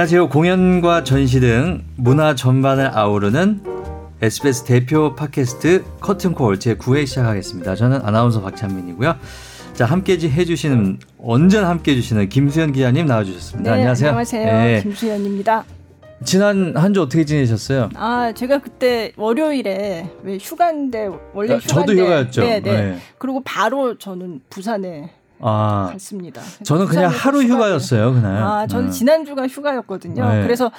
안녕하세요. 공연과 전시 등 문화 전반을 아우르는 SBS 대표 팟캐스트 커튼콜 제9회 시작하겠습니다. 저는 아나운서 박찬민이고요. 자, 함께 해주시는, 언제나 함께 해주시는 김수현 기자님 나와주셨습니다. 네, 안녕하세요. 안녕하세요. 네. 김수현입니다. 지난 한 주 어떻게 지내셨어요? 아, 제가 그때 월요일에 왜 휴가인데 원래 휴가인데 저도 휴가였죠. 네, 네. 네. 그리고 바로 저는 부산에 아, 갔습니다. 저는 그냥 하루 휴가였어요, 그날. 아, 저는 네. 지난 주가 휴가였거든요. 네. 그래서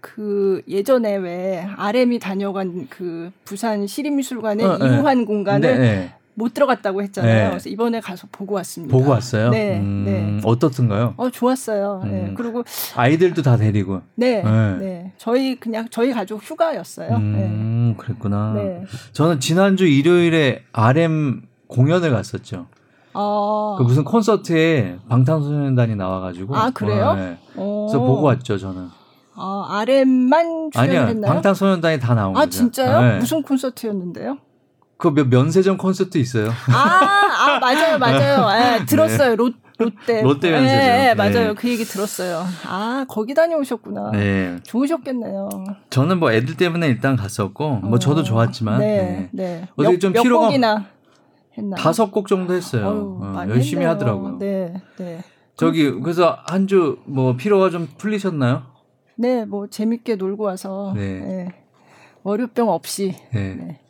그 예전에 왜 RM이 다녀간 그 부산 시립미술관의 어, 이무한 네. 공간을 네, 못 들어갔다고 했잖아요. 네. 그래서 이번에 가서 보고 왔습니다. 보고 왔어요? 네. 음, 네. 어떻던가요? 어, 좋았어요. 네. 음. 네. 그리고 아이들도 다 데리고. 네. 네. 네. 저희 그냥 저희 가족 휴가였어요. 음, 네. 그랬구나. 네. 저는 지난주 일요일에 RM 공연을 갔었죠. 아. 그 무슨 콘서트에 방탄소년단이 나와가지고. 아, 그래요? 네. 그래서 보고 왔죠, 저는. 아, RM만 출연했나요? 방탄소년단이 다 나온 아, 거죠. 진짜요? 네. 무슨 콘서트였는데요? 그 면세점 콘서트 있어요. 아, 아 맞아요, 맞아요. 네, 들었어요. 네. 롯, 롯데. 롯데 면세점. 네, 네, 맞아요. 그 얘기 들었어요. 아, 거기 다녀오셨구나. 네. 좋으셨겠네요. 저는 뭐 애들 때문에 일단 갔었고, 뭐 저도 어, 좋았지만. 네, 네. 어떻게 좀 몇 피로가. 곡이나 했나? 다섯 곡 정도 했어요. 어휴, 어, 열심히 했네요. 하더라고요. 네, 네. 저기, 그래서 한 주 뭐 피로가 좀 풀리셨나요? 네, 뭐 재밌게 놀고 와서. 네. 네. 월요병 없이. 네. 네.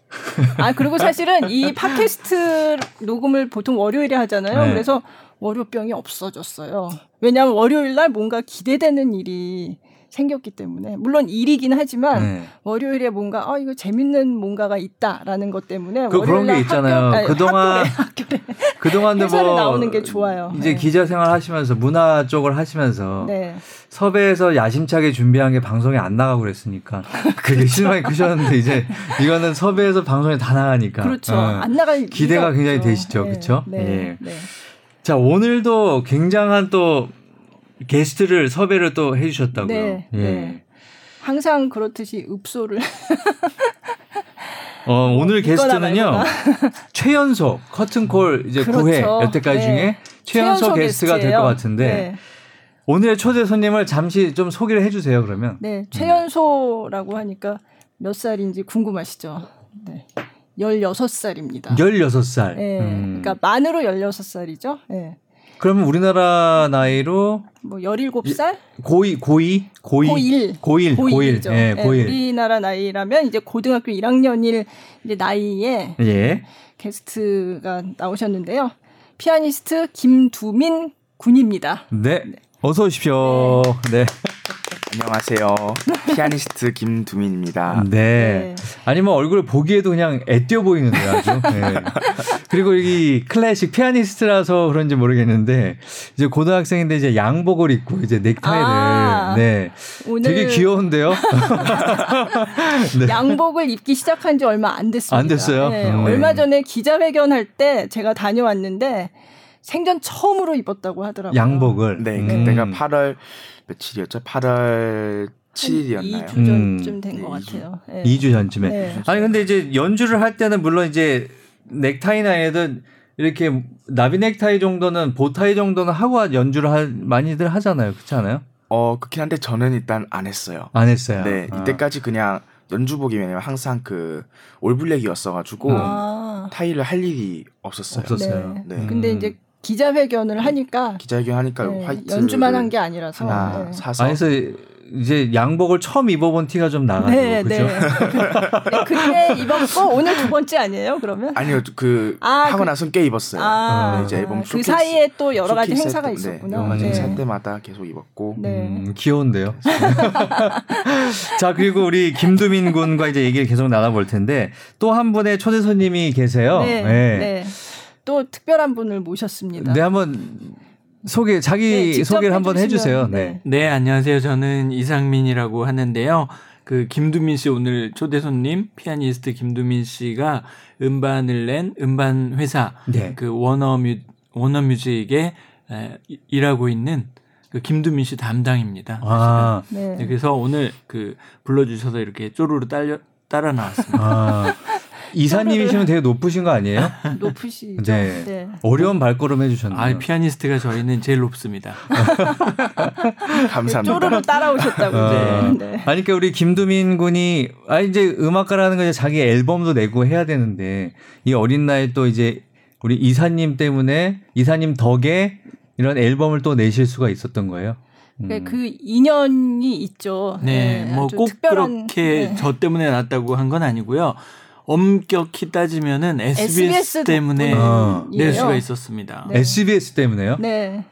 아 그리고 사실은 이 팟캐스트 녹음을 보통 월요일에 하잖아요. 네. 그래서 월요병이 없어졌어요. 왜냐하면 월요일 날 뭔가 기대되는 일이 생겼기 때문에 물론 일이긴 하지만 네. 월요일에 뭔가 아 이거 재밌는 뭔가가 있다라는 것 때문에 그 그런 게 있잖아요. 학교, 아니, 그동안 학교래, 학교래. 그동안도 뭐 나오는 게 좋아요. 이제 네. 기자 생활 하시면서 문화 쪽을 하시면서 네. 섭외해서 야심차게 준비한 게 방송에 안 나가고 그랬으니까 그게 실망이 크셨는데 이제 이거는 섭외해서 방송에 다 나가니까 그렇죠. 어. 안 나갈 기대가 굉장히 없죠. 되시죠, 네. 그렇죠? 네. 예. 네. 자 오늘도 굉장한 또 게스트를 섭외를 또 해주셨다고요. 네, 예. 네. 항상 그렇듯이 읍소를. 어, 오늘 게스트는요. 최연소 커튼콜 이제 그렇죠. 9회 여태까지 네. 중에 최연소, 게스트가 될 것 같은데 네. 오늘의 초대 손님을 잠시 좀 소개를 해주세요. 그러면. 네, 최연소라고 하니까 몇 살인지 궁금하시죠? 네. 16살입니다. 16살. 네. 음. 그러니까 만으로 16살이죠. 네. 그러면 우리나라 나이로 뭐 17살? 고2 고2 고2 고1 고1 고1 예, 고1. 네, 우리나라 나이라면 이제 고등학교 1학년일 이제 나이에 예. 게스트가 나오셨는데요. 피아니스트 김두민 군입니다. 네. 네. 어서 오십시오. 네. 네. 안녕하세요. 피아니스트 김두민입니다. 네. 네. 아니 뭐 얼굴 보기에도 그냥 애띄어 보이는데요, 아주. 네. 그리고 이 클래식 피아니스트라서 그런지 모르겠는데 이제 고등학생인데 이제 양복을 입고 이제 넥타이를 아, 네. 오늘 되게 귀여운데요. 네. 양복을 입기 시작한 지 얼마 안 됐습니다. 안 됐어요? 네. 음. 얼마 전에 기자회견 할 때 제가 다녀왔는데 생전 처음으로 입었다고 하더라고요. 양복을. 네, 그때가 8월 며칠이었죠? 8월 7일이었나요? 2주 전쯤 된것 음. 같아요. 네. 2주 전쯤에. 네. 아니 근데 이제 연주를 할 때는 물론 이제 넥타이나 애들 이렇게 나비 넥타이 정도는 보타이 정도는 하고 연주를 할 많이들 하잖아요. 그렇지 않아요? 어 그렇긴 한데 저는 일단 안 했어요. 안 했어요. 네 아. 이때까지 그냥 연주복이 왜냐면 항상 그 올블랙이었어가지고 아. 타이를 할 일이 없었어요. 없었어요. 네. 네. 근데 이제 기자회견을 하니까 기자회견 하니까 네, 화이트 연주만 한 게 아니라서 하나 네. 사서 아니, 그래서 이제 양복을 처음 입어본 티가 좀 나가지고 네, 그죠? 네. 네, 그때 입었고 오늘 두 번째 아니에요? 그러면? 아니요, 그 아, 하고 그, 나서 꽤 입었어요. 아, 네, 이제 앨범 그 사이에 또 여러 가지 행사가 때, 있었구나. 여러 가지 행사 때마다 계속 입었고. 음, 귀여운데요. 자 그리고 우리 김두민 군과 이제 얘기를 계속 나눠볼 텐데 또 한 분의 초대 손님이 계세요. 네. 네. 또 특별한 분을 모셨습니다. 네, 한번 소개 자기 네, 소개를 한번 해주세요. 네. 네. 네, 안녕하세요. 저는 이상민이라고 하는데요. 그 김두민 씨 오늘 초대 손님 피아니스트 김두민 씨가 음반을 낸 음반 회사 네. 그 워너뮤 워너뮤직에 에, 일하고 있는 그 김두민 씨 담당입니다. 아. 네. 그래서 오늘 그 불러주셔서 이렇게 쪼르르 딸려 따라 나왔습니다. 아. 이사님이시면 되게 높으신 거 아니에요? 높으시. 네. 네. 어려운 발걸음 해주셨네요. 아, 피아니스트가 저희는 제일 높습니다. 감사합니다. 쪼르르 따라오셨다고. 어. 네. 네. 아니, 그러니까 우리 김두민 군이, 아, 이제 음악가라는 거 자기 앨범도 내고 해야 되는데, 이 어린 나이에 또 이제 우리 이사님 때문에, 이사님 덕에 이런 앨범을 또 내실 수가 있었던 거예요? 음. 그 인연이 있죠. 네, 네 뭐꼭 그렇게 네. 저 때문에 났다고 한 건 아니고요. 엄격히 따지면은 SBS, SBS 때문에 어. 낼 수가 있었습니다. 네. SBS 때문에요? 네.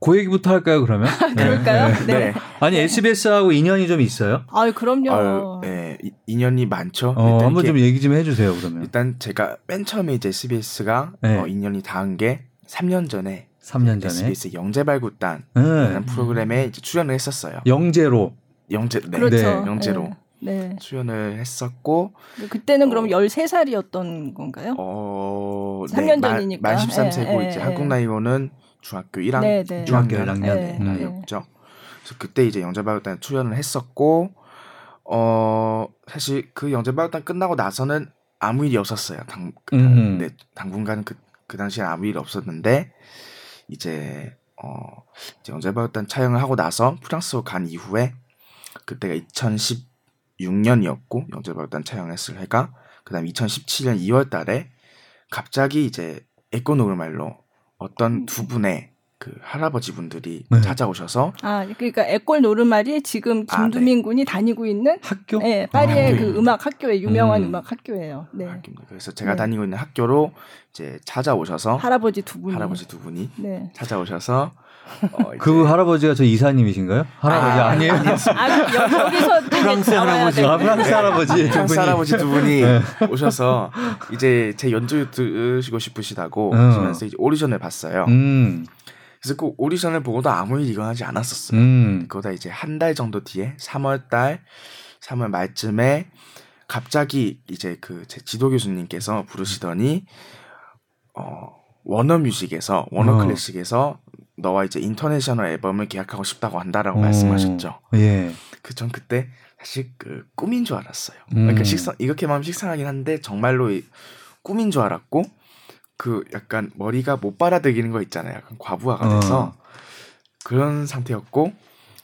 그 얘기부터 할까요, 그러면? 그럴까요? 네. 네. 네. 아니, SBS하고 인연이 좀 있어요? 아 그럼요. 아유, 네, 인연이 많죠. 어, 한번 좀 얘기 좀 해주세요, 그러면. 일단 제가 맨 처음에 이제 SBS가 네. 어, 인연이 닿은 게 3년 전에 3년 전에 SBS 영재발굴단 음. 프로그램에 이제 출연을 했었어요. 영재로 영재 네. 그렇죠. 네. 영재로 네. 출연을 했었고 그때는 어, 그럼 13살이었던 건가요? 어, 3년 네, 전이니까. 만, 만 13세고 네, 이제 한국 나이로는 중학교 1학 네, 네. 중학교 1학년 네, 나이였죠. 그래서 그때 이제 영재발굴단 출연을 했었고 어 사실 그 영재발굴단 끝나고 나서는 아무 일이 없었어요. 당, 음. 네, 당분간은 그, 그 당시에 아무 일 없었는데 이제 어 이제 영재발굴단 촬영을 하고 나서 프랑스로 간 이후에 그때가 2016년이었고 영재발굴단 촬영했을 해가 그다음 2017년 2월 달에 갑자기 이제 에코 노르말로 어떤 두 분의 그 할아버지 분들이 네. 찾아오셔서 아 그러니까 에꼴 노르말이 지금 김두민 아, 네. 군이 다니고 있는 학교 네 파리의 아, 그 음악 학교에 유명한 음. 악 학교예요. 네. 학교입니다. 그래서 제가 네. 다니고 있는 학교로 이제 찾아오셔서 할아버지 두 분이 할아버지 두 분이 네. 찾아오셔서 어, 그 할아버지가 저 이사님이신가요? 할아버지 아, 니에요 아, 여기서 프랑스 할아버지, 아, 프랑스 할아버지, 프랑스 할아버지 두 분이 네. 오셔서 이제 제 연주 들으시고 싶으시다고 어. 하시면서 이제 오디션을 봤어요. 음. 그래서 그 오디션을 보고도 아무 일 일어나지 않았었어요. 음. 그보다 이제 한 달 정도 뒤에 3월 달, 3월 말쯤에 갑자기 이제 그 제 지도 교수님께서 부르시더니 어 워너 뮤직에서 워너 어. 클래식에서 너와 이제 international 앨범을 계약하고 싶다고 한다라고 어. 말씀하셨죠. 예. 그 전 그때 사실 그 꿈인 줄 알았어요. 그러니까 음. 그러니까 식상 이렇게 마음 식상하긴 한데 정말로 꿈인 줄 알았고 그 약간 머리가 못 빨아들이는 거 있잖아요. 약간 과부하가 돼서 어. 그런 상태였고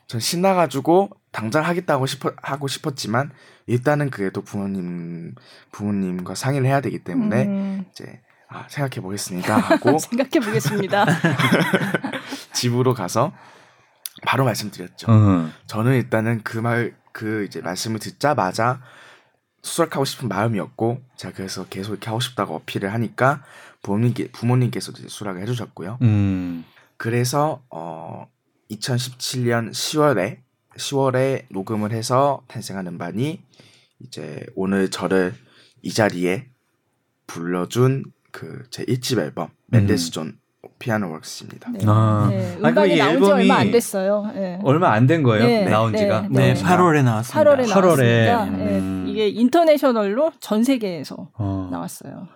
전 신나가지고 당장 하겠다고 싶어 하고 싶었지만 일단은 그래도 부모님 부모님과 상의를 해야 되기 때문에 음. 이제 아, 생각해 보겠습니다 하고 생각해 보겠습니다. 집으로 가서 바로 말씀드렸죠. 음. 저는 일단은 그말그 이제 말씀을 듣자마자 수락하고 싶은 마음이었고 제가 그래서 계속 이렇게 하고 싶다고 어필을 하니까 부모님께 부모님께서 이제 수락을 해주셨고요. 음. 그래서 어 2017년 10월에 10월에 녹음을 해서 탄생한 음반이 이제 오늘 저를 이 자리에 불러준 그제 1집 앨범 Mendelssohn Piano Works입니다. 네. 아. 네. 음반이 나온 지 얼마 안 됐어요. 네. 얼마 안 된 거예요? 네. 나온 지가? 네, 8월에 나왔습니다. 8월에, 8월에. 나왔습니다. 음. 이게 international로 전 세계에서 어. 나왔어요.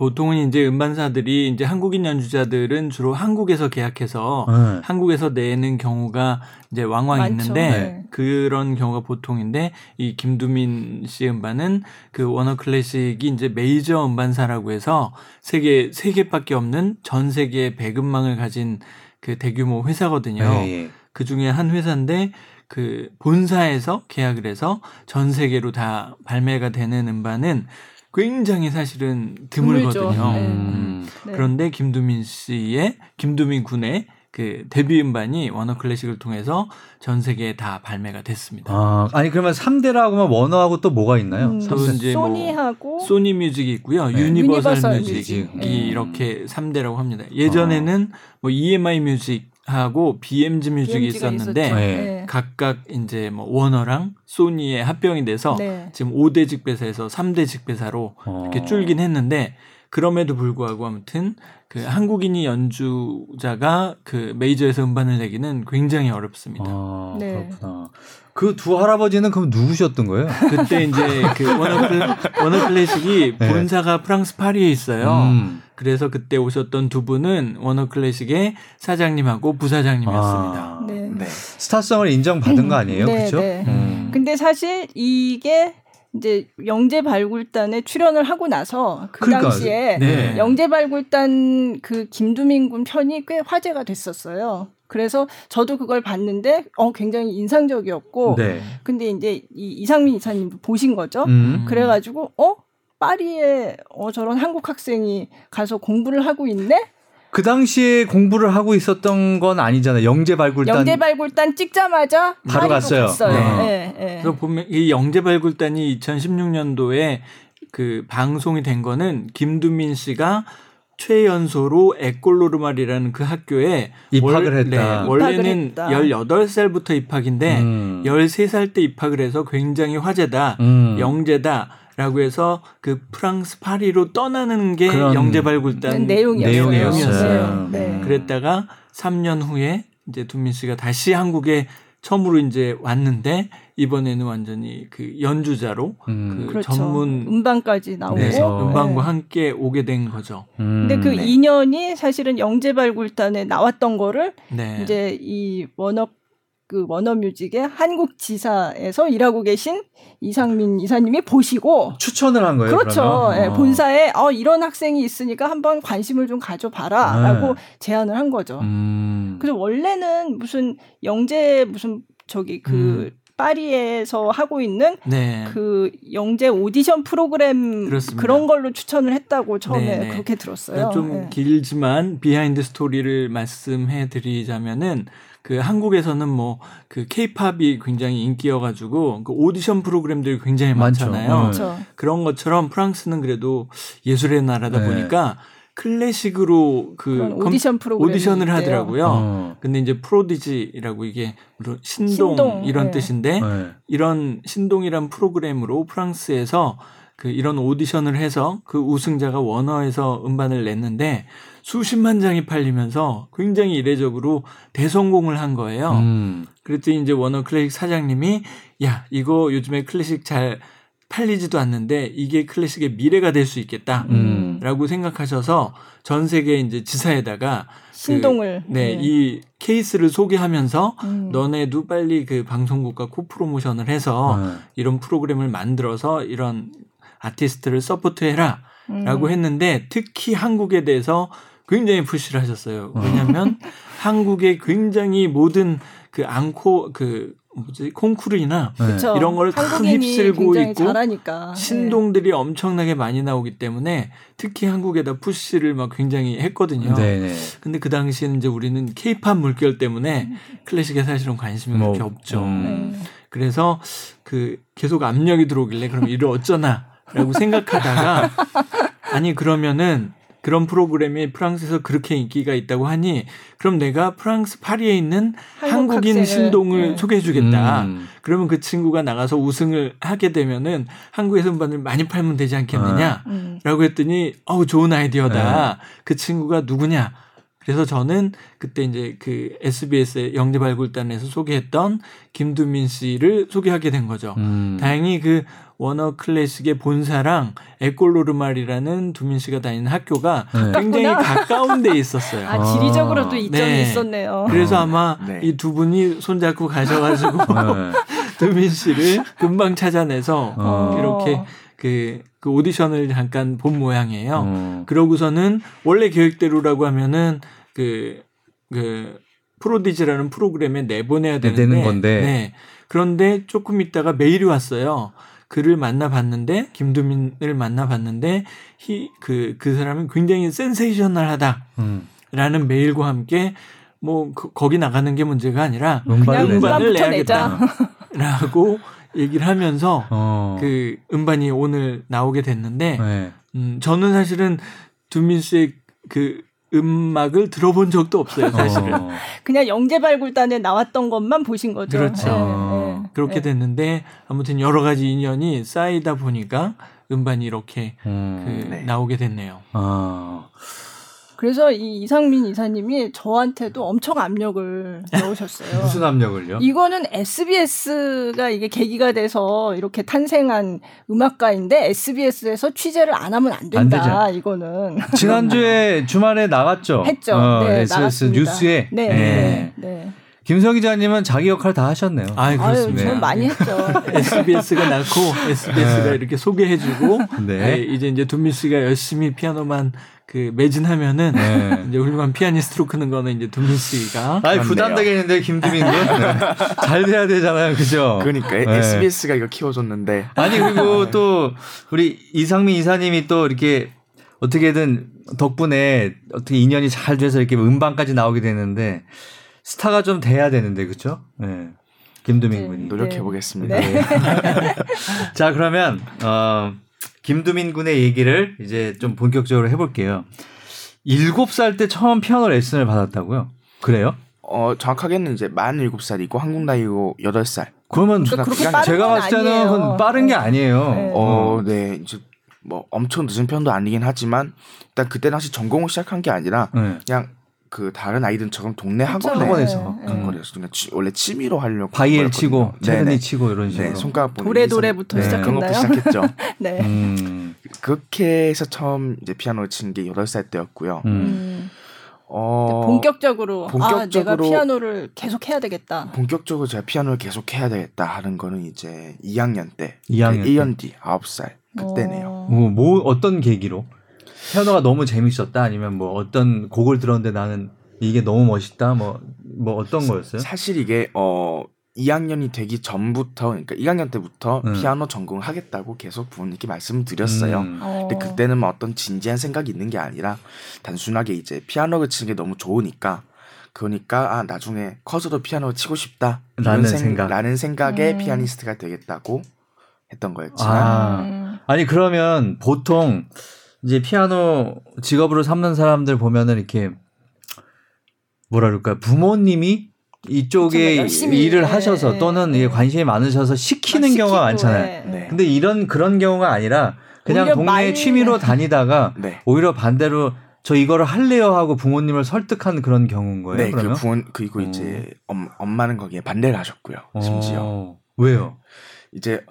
보통은 이제 음반사들이 이제 한국인 연주자들은 주로 한국에서 계약해서 네. 한국에서 내는 경우가 이제 왕왕 많죠. 있는데 네. 그런 경우가 보통인데 이 김두민 씨 음반은 그 워너 클래식이 이제 메이저 음반사라고 해서 세계 세 개밖에 없는 전 세계 배급망을 가진 그 대규모 회사거든요. 네. 그 중에 한 회사인데 그 본사에서 계약을 해서 전 세계로 다 발매가 되는 음반은 굉장히 사실은 드물거든요. 네. 음. 네. 그런데 김두민 씨의 김두민 군의 그 데뷔 음반이 워너 클래식을 통해서 전 세계에 다 발매가 됐습니다. 아, 아니 그러면 3대라고 하면 워너하고 또 뭐가 있나요? 음, 또 이제 뭐 소니하고 뭐 소니 뮤직이 있고요. 네. 유니버설, 유니버설 뮤직이 뮤직. 네. 이렇게 3대라고 합니다. 예전에는 아. 뭐 EMI 뮤직 하고 BMG 뮤직이 있었는데 네. 각각 이제 뭐 워너랑 소니의 합병이 돼서 네. 지금 5대 직배사에서 3대 직배사로 어. 이렇게 줄긴 했는데 그럼에도 불구하고 아무튼 그 한국인이 연주자가 그 메이저에서 음반을 내기는 굉장히 어렵습니다. 아, 네. 그렇구나. 그 두 할아버지는 그럼 누구셨던 거예요? 그때 이제 그 워너, 클, 워너 클래식이 네. 본사가 프랑스 파리에 있어요. 음. 그래서 그때 오셨던 두 분은 워너 클래식의 사장님하고 부사장님이었습니다. 아, 네. 네. 스타성을 인정받은 거 아니에요? 네, 그렇죠? 네. 음. 근데 사실 이게 이제 영재 발굴단에 출연을 하고 나서 그 그러니까, 당시에 네. 영재 발굴단 그 김두민 군 편이 꽤 화제가 됐었어요. 그래서 저도 그걸 봤는데 어 굉장히 인상적이었고 네. 근데 이제 이 이상민 이사님 보신 거죠. 음. 그래가지고 어 파리에 어 저런 한국 학생이 가서 공부를 하고 있네. 그 당시에 공부를 하고 있었던 건 아니잖아요. 영재 발굴단. 영재 발굴단 찍자마자 바로 갔어요. 갔어요. 네. 네. 네. 그래서 보면 이 영재 발굴단이 2016년도에 그 방송이 된 거는 김두민 씨가 최연소로 에꼴로르말이라는 그 학교에 입학을 월, 했다. 네, 원래는 했다. 18살부터 입학인데 음. 13살 때 입학을 해서 굉장히 화제다. 음. 영재다. 라고 해서 그 프랑스 파리로 떠나는 게 영재 발굴단 내용이었어요. 내용이었어요. 네. 그랬다가 3년 후에 이제 두민 씨가 다시 한국에 처음으로 이제 왔는데 이번에는 완전히 그 연주자로 음. 그 그렇죠. 전문 음반까지 나오고 네, 음반과 네. 함께 오게 된 거죠. 음. 근데 그 네. 인연이 사실은 영재 발굴단에 나왔던 거를 네. 이제 이 워너 그 워너뮤직의 한국 지사에서 일하고 계신 이상민 이사님이 보시고 추천을 한 거예요. 그렇죠. 네, 본사에 어 이런 학생이 있으니까 한번 관심을 좀 가져봐라라고 네. 제안을 한 거죠. 음. 그래서 원래는 무슨 영재 무슨 저기 그 음. 파리에서 하고 있는 네. 그 영재 오디션 프로그램 그렇습니다. 그런 걸로 추천을 했다고 처음에 네네. 네. 그렇게 들었어요. 좀 네. 길지만 behind story를 말씀해 드리자면은 그 한국에서는 뭐 그 케이팝이 굉장히 인기여가지고 그 오디션 프로그램들이 굉장히 많잖아요. 그렇죠. 그런 것처럼 프랑스는 그래도 예술의 나라다 네. 보니까 클래식으로 그 오디션 프로그램 오디션을 하더라고요. 어. 근데 이제 Prodiges라고 이게 신동, 신동. 이런 네. 뜻인데 네. 이런 신동이란 프로그램으로 프랑스에서 그 이런 오디션을 해서 그 우승자가 원어에서 음반을 냈는데 수십만 장이 팔리면서 굉장히 이례적으로 대성공을 한 거예요. 음. 그랬더니 이제 워너 클래식 사장님이 야 이거 요즘에 클래식 잘 팔리지도 않는데 이게 클래식의 미래가 될 수 있겠다라고 음. 생각하셔서 전 세계 이제 지사에다가 그 신동을 그, 네, 네, 이 케이스를 소개하면서 음. 너네도 빨리 그 방송국과 코 프로모션을 해서 네. 이런 프로그램을 만들어서 이런 아티스트를 support해라 라고 음. 했는데 특히 한국에 대해서 굉장히 push를 하셨어요. 왜냐하면 한국의 굉장히 모든 그 앙코 그 뭐지 콩쿠르나 네. 이런 걸 큰 휩쓸고 있고 잘하니까. 신동들이 네. 엄청나게 많이 나오기 때문에 특히 한국에다 push를 막 굉장히 했거든요. 네, 네. 근데 그 당시에는 이제 우리는 케이팝 물결 때문에 클래식에 사실은 관심이 뭐, 그렇게 없죠. 음. 네. 그래서 그 계속 압력이 들어오길래 그럼 이를 어쩌나 라고 생각하다가 아니 그러면은 그런 프로그램이 프랑스에서 그렇게 인기가 있다고 하니 그럼 내가 프랑스 파리에 있는 한국 한국인 학생을, 신동을 네. 소개해 주겠다. 음. 그러면 그 친구가 나가서 우승을 하게 되면은 한국에서 음반을 많이 팔면 되지 않겠느냐라고 음. 했더니 어우 좋은 아이디어다. 네. 그 친구가 누구냐? 그래서 저는 그때 이제 그 SBS 영재발굴단에서 소개했던 김두민 씨를 소개하게 된 거죠. 음. 다행히 그 워너 클래식의 본사랑 에콜로르말이라는 두민 씨가 다니는 학교가 네. 굉장히 가까운 데 있었어요. 아, 지리적으로도 이점이 네. 있었네요. 그래서 아마 네. 이두 분이 손잡고 가셔가지고 네. 두민 씨를 금방 찾아내서 어. 이렇게 그, 그 오디션을 잠깐 본 모양이에요. 어. 그러고서는 원래 계획대로라고 하면은 그, 그, 프로디지라는 프로그램에 내보내야 되는데, 되는 건데. 네. 그런데 조금 있다가 메일이 왔어요. 그를 만나봤는데 김두민을 만나봤는데 그그 그 사람은 굉장히 센세이셔널하다. 음. 라는 메일과 함께 뭐 그, 거기 나가는 게 문제가 아니라 음반을, 음반을 내야겠다라고 얘기를 하면서 어. 그 음반이 오늘 나오게 됐는데 네. 음, 저는 사실은 두민 씨의 그 음악을 들어본 적도 없어요, 사실은. 어. 그냥 영재 발굴단에 나왔던 것만 보신 거죠. 그렇죠. 네, 네. 그렇게 네. 됐는데 아무튼 여러 가지 인연이 쌓이다 보니까 음반이 이렇게 음. 그 네. 나오게 됐네요. 아. 그래서 이 이상민 이사님이 저한테도 엄청 압력을 넣으셨어요. 무슨 압력을요? 이거는 SBS가 이게 계기가 돼서 이렇게 탄생한 음악가인데 SBS에서 취재를 안 하면 안 된다. 안 이거는. 지난주에 주말에 나갔죠. 했죠. 어, 네, SBS 나갔습니다. 뉴스에. 네. 네. 네. 네. 김성 기자님은 자기 역할 다 하셨네요. 아, 그렇습니다. 아유, 많이 했죠. SBS가 낳고 SBS가 네. 이렇게 소개해주고 네. 네. 이제 이제 두미 씨가 열심히 피아노만 그 매진하면은 네. 이제 훌륭한 피아니스트로 크는 거는 이제 두민 씨가 아 부담되겠는데 김두민 군 네. 잘 돼야 되잖아요, 그죠? 그러니까 네. SBS가 이거 키워줬는데 아니 그리고 또 우리 이상민 이사님이 또 이렇게 어떻게든 덕분에 어떻게 인연이 잘 돼서 이렇게 음반까지 나오게 되는데 스타가 좀 돼야 되는데 그렇죠? 네. 김두민 네. 군이 노력해 보겠습니다. 네. 자 그러면 어 김두민 군의 얘기를 이제 좀 본격적으로 해볼게요. 7살 때 처음 피아노 레슨을 받았다고요? 그래요? 어 정확하게는 이제 만 7살이고 한국 나이고 8살. 그러면 그러니까 제가 봤을 때는 아니에요. 빠른 게 아니에요. 네. 어, 네. 이제 뭐 엄청 늦은 편도 아니긴 하지만 일단 그때 당시 전공을 시작한 게 아니라 네. 그냥 그 다른 아이들처럼 동네 학원에 학원에서 간 네. 거였어. 그냥 치, 원래 취미로 하려고 바이엘 치고 체르니 치고 이런 식으로 네, 손가락 도래 도래부터 네. 시작했나요? 시작했죠. 네. 음. 그렇게 해서 처음 이제 피아노를 친 게 여덟 살 때였고요. 음. 음. 어, 본격적으로, 본격적으로 아, 내가 피아노를 계속 해야 되겠다. 본격적으로 제가 피아노를 계속 해야 되겠다 하는 거는 이제 2학년 때, 2학년 1년 뒤 9살 그때네요. 어, 뭐 어떤 계기로? 피아노가 너무 재밌었다 아니면 뭐 어떤 곡을 들었는데 나는 이게 너무 멋있다 뭐뭐 뭐 어떤 거였어요? 사실 이게 어 2학년이 되기 전부터 그러니까 1학년 때부터 음. 피아노 전공을 하겠다고 계속 부모님께 말씀을 드렸어요. 음. 근데 어. 그때는 뭐 어떤 진지한 생각이 있는 게 아니라 단순하게 이제 피아노를 치는 게 너무 좋으니까 그러니까 아 나중에 커서도 피아노를 치고 싶다 라는 생각 라는 생각에 음. 피아니스트가 되겠다고 했던 거였지만 아. 아니 그러면 보통 이제 피아노 직업으로 삼는 사람들 보면은 이렇게 뭐라 그럴까 부모님이 이쪽에. 일을 하셔서 네. 또는 이게 관심이 많으셔서 시키는 경우가 많잖아요. 네. 네. 근데 이런 그런 경우가 아니라 그냥 동네 말... 취미로 다니다가 네. 오히려 반대로 저 이거를 할래요 하고 부모님을 설득한 그런 경우인 거예요. 네, 그 그러면? 그 부모 그리고 어. 이제 엄, 엄마는 거기에 반대를 하셨고요. 심지어 어. 왜요? 이제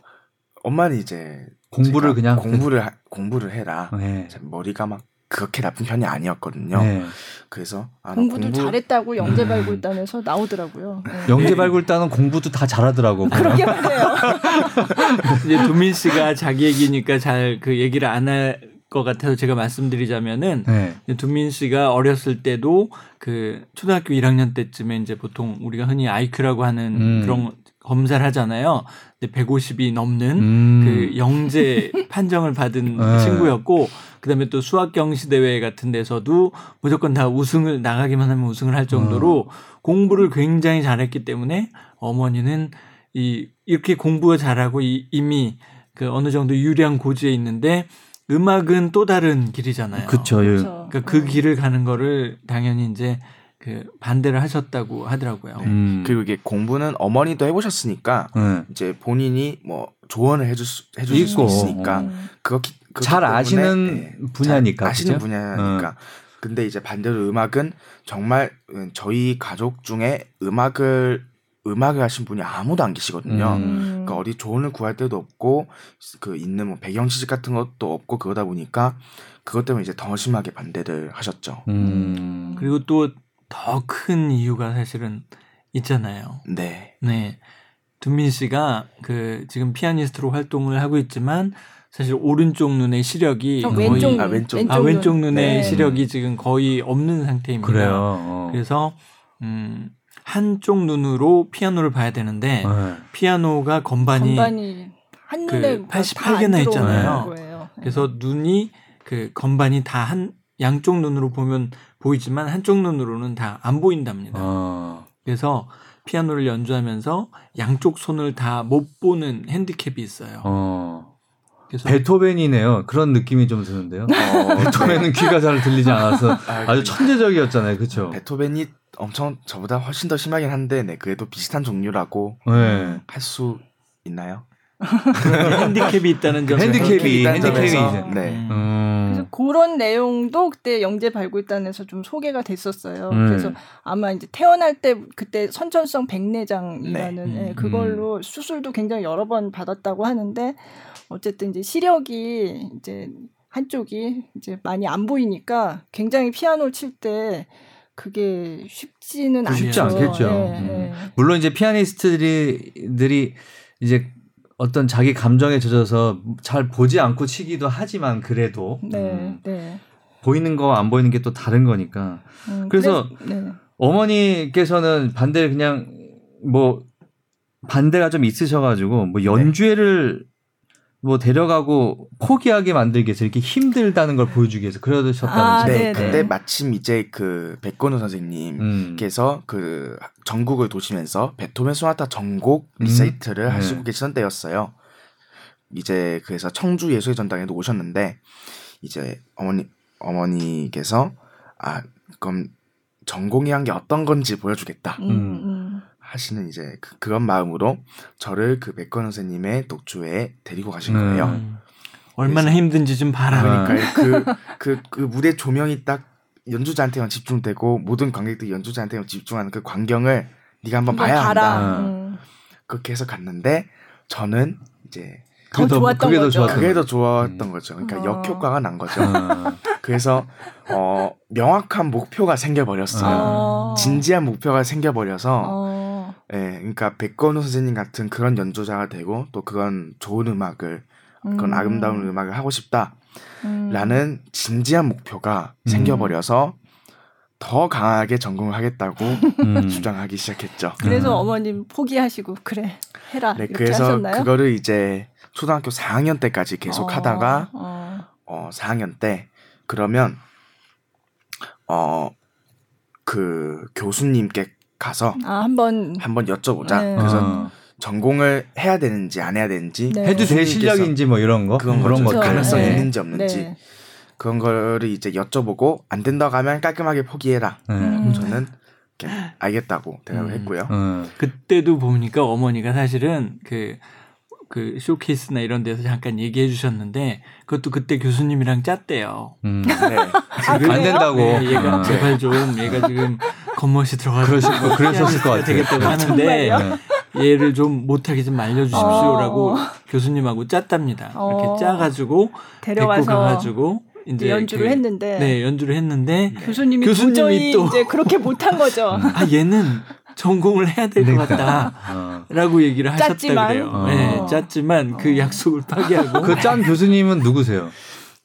엄마는 이제 공부를 그냥 공부를 하, 공부를 해라. 네. 머리가 막 그렇게 나쁜 편이 아니었거든요. 네. 그래서 아, 공부도 공부... 잘했다고 영재 발굴단에서 나오더라고요. 네. 영재 발굴단은 공부도 다 잘하더라고. 그러게 말해요. 이제 두민 씨가 자기 얘기니까 잘 그 얘기를 안 할 것 같아서 제가 말씀드리자면은 네. 두민 씨가 어렸을 때도 그 초등학교 1학년 때쯤에 이제 보통 우리가 흔히 아이큐라고 하는 음. 그런 검사를 하잖아요. 150이 넘는 음. 그 영재 판정을 받은 네. 친구였고 그다음에 또 수학 경시 대회 같은 데서도 무조건 다 우승을 나가기만 하면 우승을 할 정도로 음. 공부를 굉장히 잘했기 때문에 어머니는 이 이렇게 공부가 잘하고 이, 이미 그 어느 정도 유리한 고지에 있는데 음악은 또 다른 길이잖아요. 그렇죠. 그러니까 그 길을 가는 거를 당연히 이제 그 반대를 하셨다고 하더라고요. 네. 음. 그리고 이게 공부는 어머니도 해보셨으니까 음. 이제 본인이 뭐 조언을 해줄 수 해줄 수 있으니까 음. 그렇기, 잘 아시는 네, 분야니까 아시는 그죠? 분야니까. 음. 근데 이제 반대로 음악은 정말 저희 가족 중에 음악을 음악을 하신 분이 아무도 안 계시거든요. 음. 그러니까 어디 조언을 구할 데도 없고 그 있는 뭐 배경 지식 같은 것도 없고 그러다 보니까 그것 때문에 이제 더 심하게 반대를 하셨죠. 음. 그리고 또 더 큰 이유가 사실은 있잖아요. 네. 네. 두민 씨가 그 지금 피아니스트로 활동을 하고 있지만 사실 오른쪽 눈의 시력이 어, 거의 왼쪽, 아, 왼쪽, 왼쪽, 아, 왼쪽 눈의 네. 시력이 지금 거의 없는 상태입니다. 그래요. 어. 그래서 음 한쪽 눈으로 피아노를 봐야 되는데 네. 피아노가 건반이, 건반이 그 88개나 있잖아요. 네. 그래서 눈이 그 건반이 다 한 양쪽 눈으로 보면 보이지만 한쪽 눈으로는 다 안 보인답니다. 어. 그래서 피아노를 연주하면서 양쪽 손을 다 못 보는 핸디캡이 있어요. 어. 그래서 베토벤이네요. 그런 느낌이 좀 드는데요. 어, 베토벤은 귀가 잘 들리지 않아서 아, 주 천재적이었잖아요. 그렇죠? 베토벤이 엄청 저보다 훨씬 더 심하긴 한데 네, 그래도 비슷한 종류라고 네. 할수 있나요? 핸디캡이 있다는 점. 핸디캡이 핸디캡이 네. 음. 그래서 그런 내용도 그때 영재 발굴단에서 좀 소개가 됐었어요. 음. 그래서 아마 이제 태어날 때 그때 선천성 백내장이라는 네. 예, 그걸로 음. 수술도 굉장히 여러 번 받았다고 하는데 어쨌든 이제 시력이 이제 한쪽이 이제 많이 안 보이니까 굉장히 피아노 칠때 그게 쉽지는 쉽지 않죠. 않겠죠. 네, 음. 네. 물론 이제 피아니스트들이 이제 어떤 자기 감정에 젖어서 잘 보지 않고 치기도 하지만 그래도 네, 음, 네. 보이는 거안 보이는 게 또 다른 거니까. 음, 그래서 그래, 네. 어머니께서는 반대를 그냥 뭐 반대가 좀 있으셔가지고 뭐 연주회를 뭐 데려가고 포기하게 만들기 위해서 이렇게 힘들다는 걸 보여주기 위해서 그러셨다는 아, 네, 근데 마침 이제 그 백건우 선생님께서 음. 그 전국을 도시면서 베토벤 소나타 전곡 음. 리사이틀을 음. 하시고 계시던 때였어요. 이제 그래서 청주 예술의 전당에도 오셨는데 이제 어머니 어머니께서 아 그럼 전공이란 게 어떤 건지 보여주겠다. 음, 음. 하시는 이제 그, 그런 마음으로 저를 그 백건우 선생님의 독주에 데리고 가신 음. 거예요. 음. 얼마나 힘든지 좀 봐라. 그러니까 그, 그, 그 무대 조명이 딱 연주자한테만 집중되고 모든 관객들이 연주자한테만 집중하는 그 광경을 네가 한번 봐야 한다. 음. 그렇게 해서 갔는데 저는 이제 더 좋았던 그게 거죠. 더 그게 더 좋았던 음. 거죠. 그러니까 어. 역효과가 난 거죠. 어. 그래서 어 명확한 목표가 생겨버렸어요. 어. 진지한 목표가 생겨버려서 어. 예, 그러니까 백건우 선생님 같은 그런 연주자가 되고 또 그건 좋은 음악을 그런 음. 아름다운 음악을 하고 싶다라는 음. 진지한 목표가 음. 생겨버려서 더 강하게 전공을 하겠다고 음. 주장하기 시작했죠. 그래서 음. 어머님 포기하시고 그래 해라. 네, 그래서 하셨나요? 그거를 이제 초등학교 4학년 때까지 계속 어, 하다가 어. 어 4학년 때 그러면 어 그 교수님께 가서 아, 한번 한번 여쭤보자. 네. 그래서 어. 전공을 해야 되는지 안 해야 되는지 네. 해도 될 실력인지 뭐 이런 거 그런 그런 거 가능성이 네. 있는지 없는지 네. 그런 거를 이제 여쭤보고 안 된다고 하면 깔끔하게 포기해라. 음. 저는 알겠다고 대답을 음. 했고요. 음. 그때도 보니까 어머니가 사실은 그 그 쇼케이스나 이런 데서 잠깐 얘기해 주셨는데 그것도 그때 교수님이랑 짰대요. 음. 네. 아, 안 된다고. 네, 얘가 아. 제발 좀 얘가 지금 겉멋이 들어가서 그러셨을 것 같아요. 되겠다고 하는데 얘를 좀 못하게 좀 말려주십시오라고 어. 교수님하고 짰답니다. 어. 이렇게 짜가지고 데려가서 데리고 가가지고 이제 연주를 그, 했는데 네 연주를 했는데 교수님이, 교수님이 또 이제 그렇게 못한 거죠. 아 얘는 전공을 해야 될것 그러니까. 같다라고 어. 얘기를 하셨다 짰지만. 그래요. 어. 네, 짰지만 그 어. 약속을 파기하고 그 짠 교수님은 누구세요?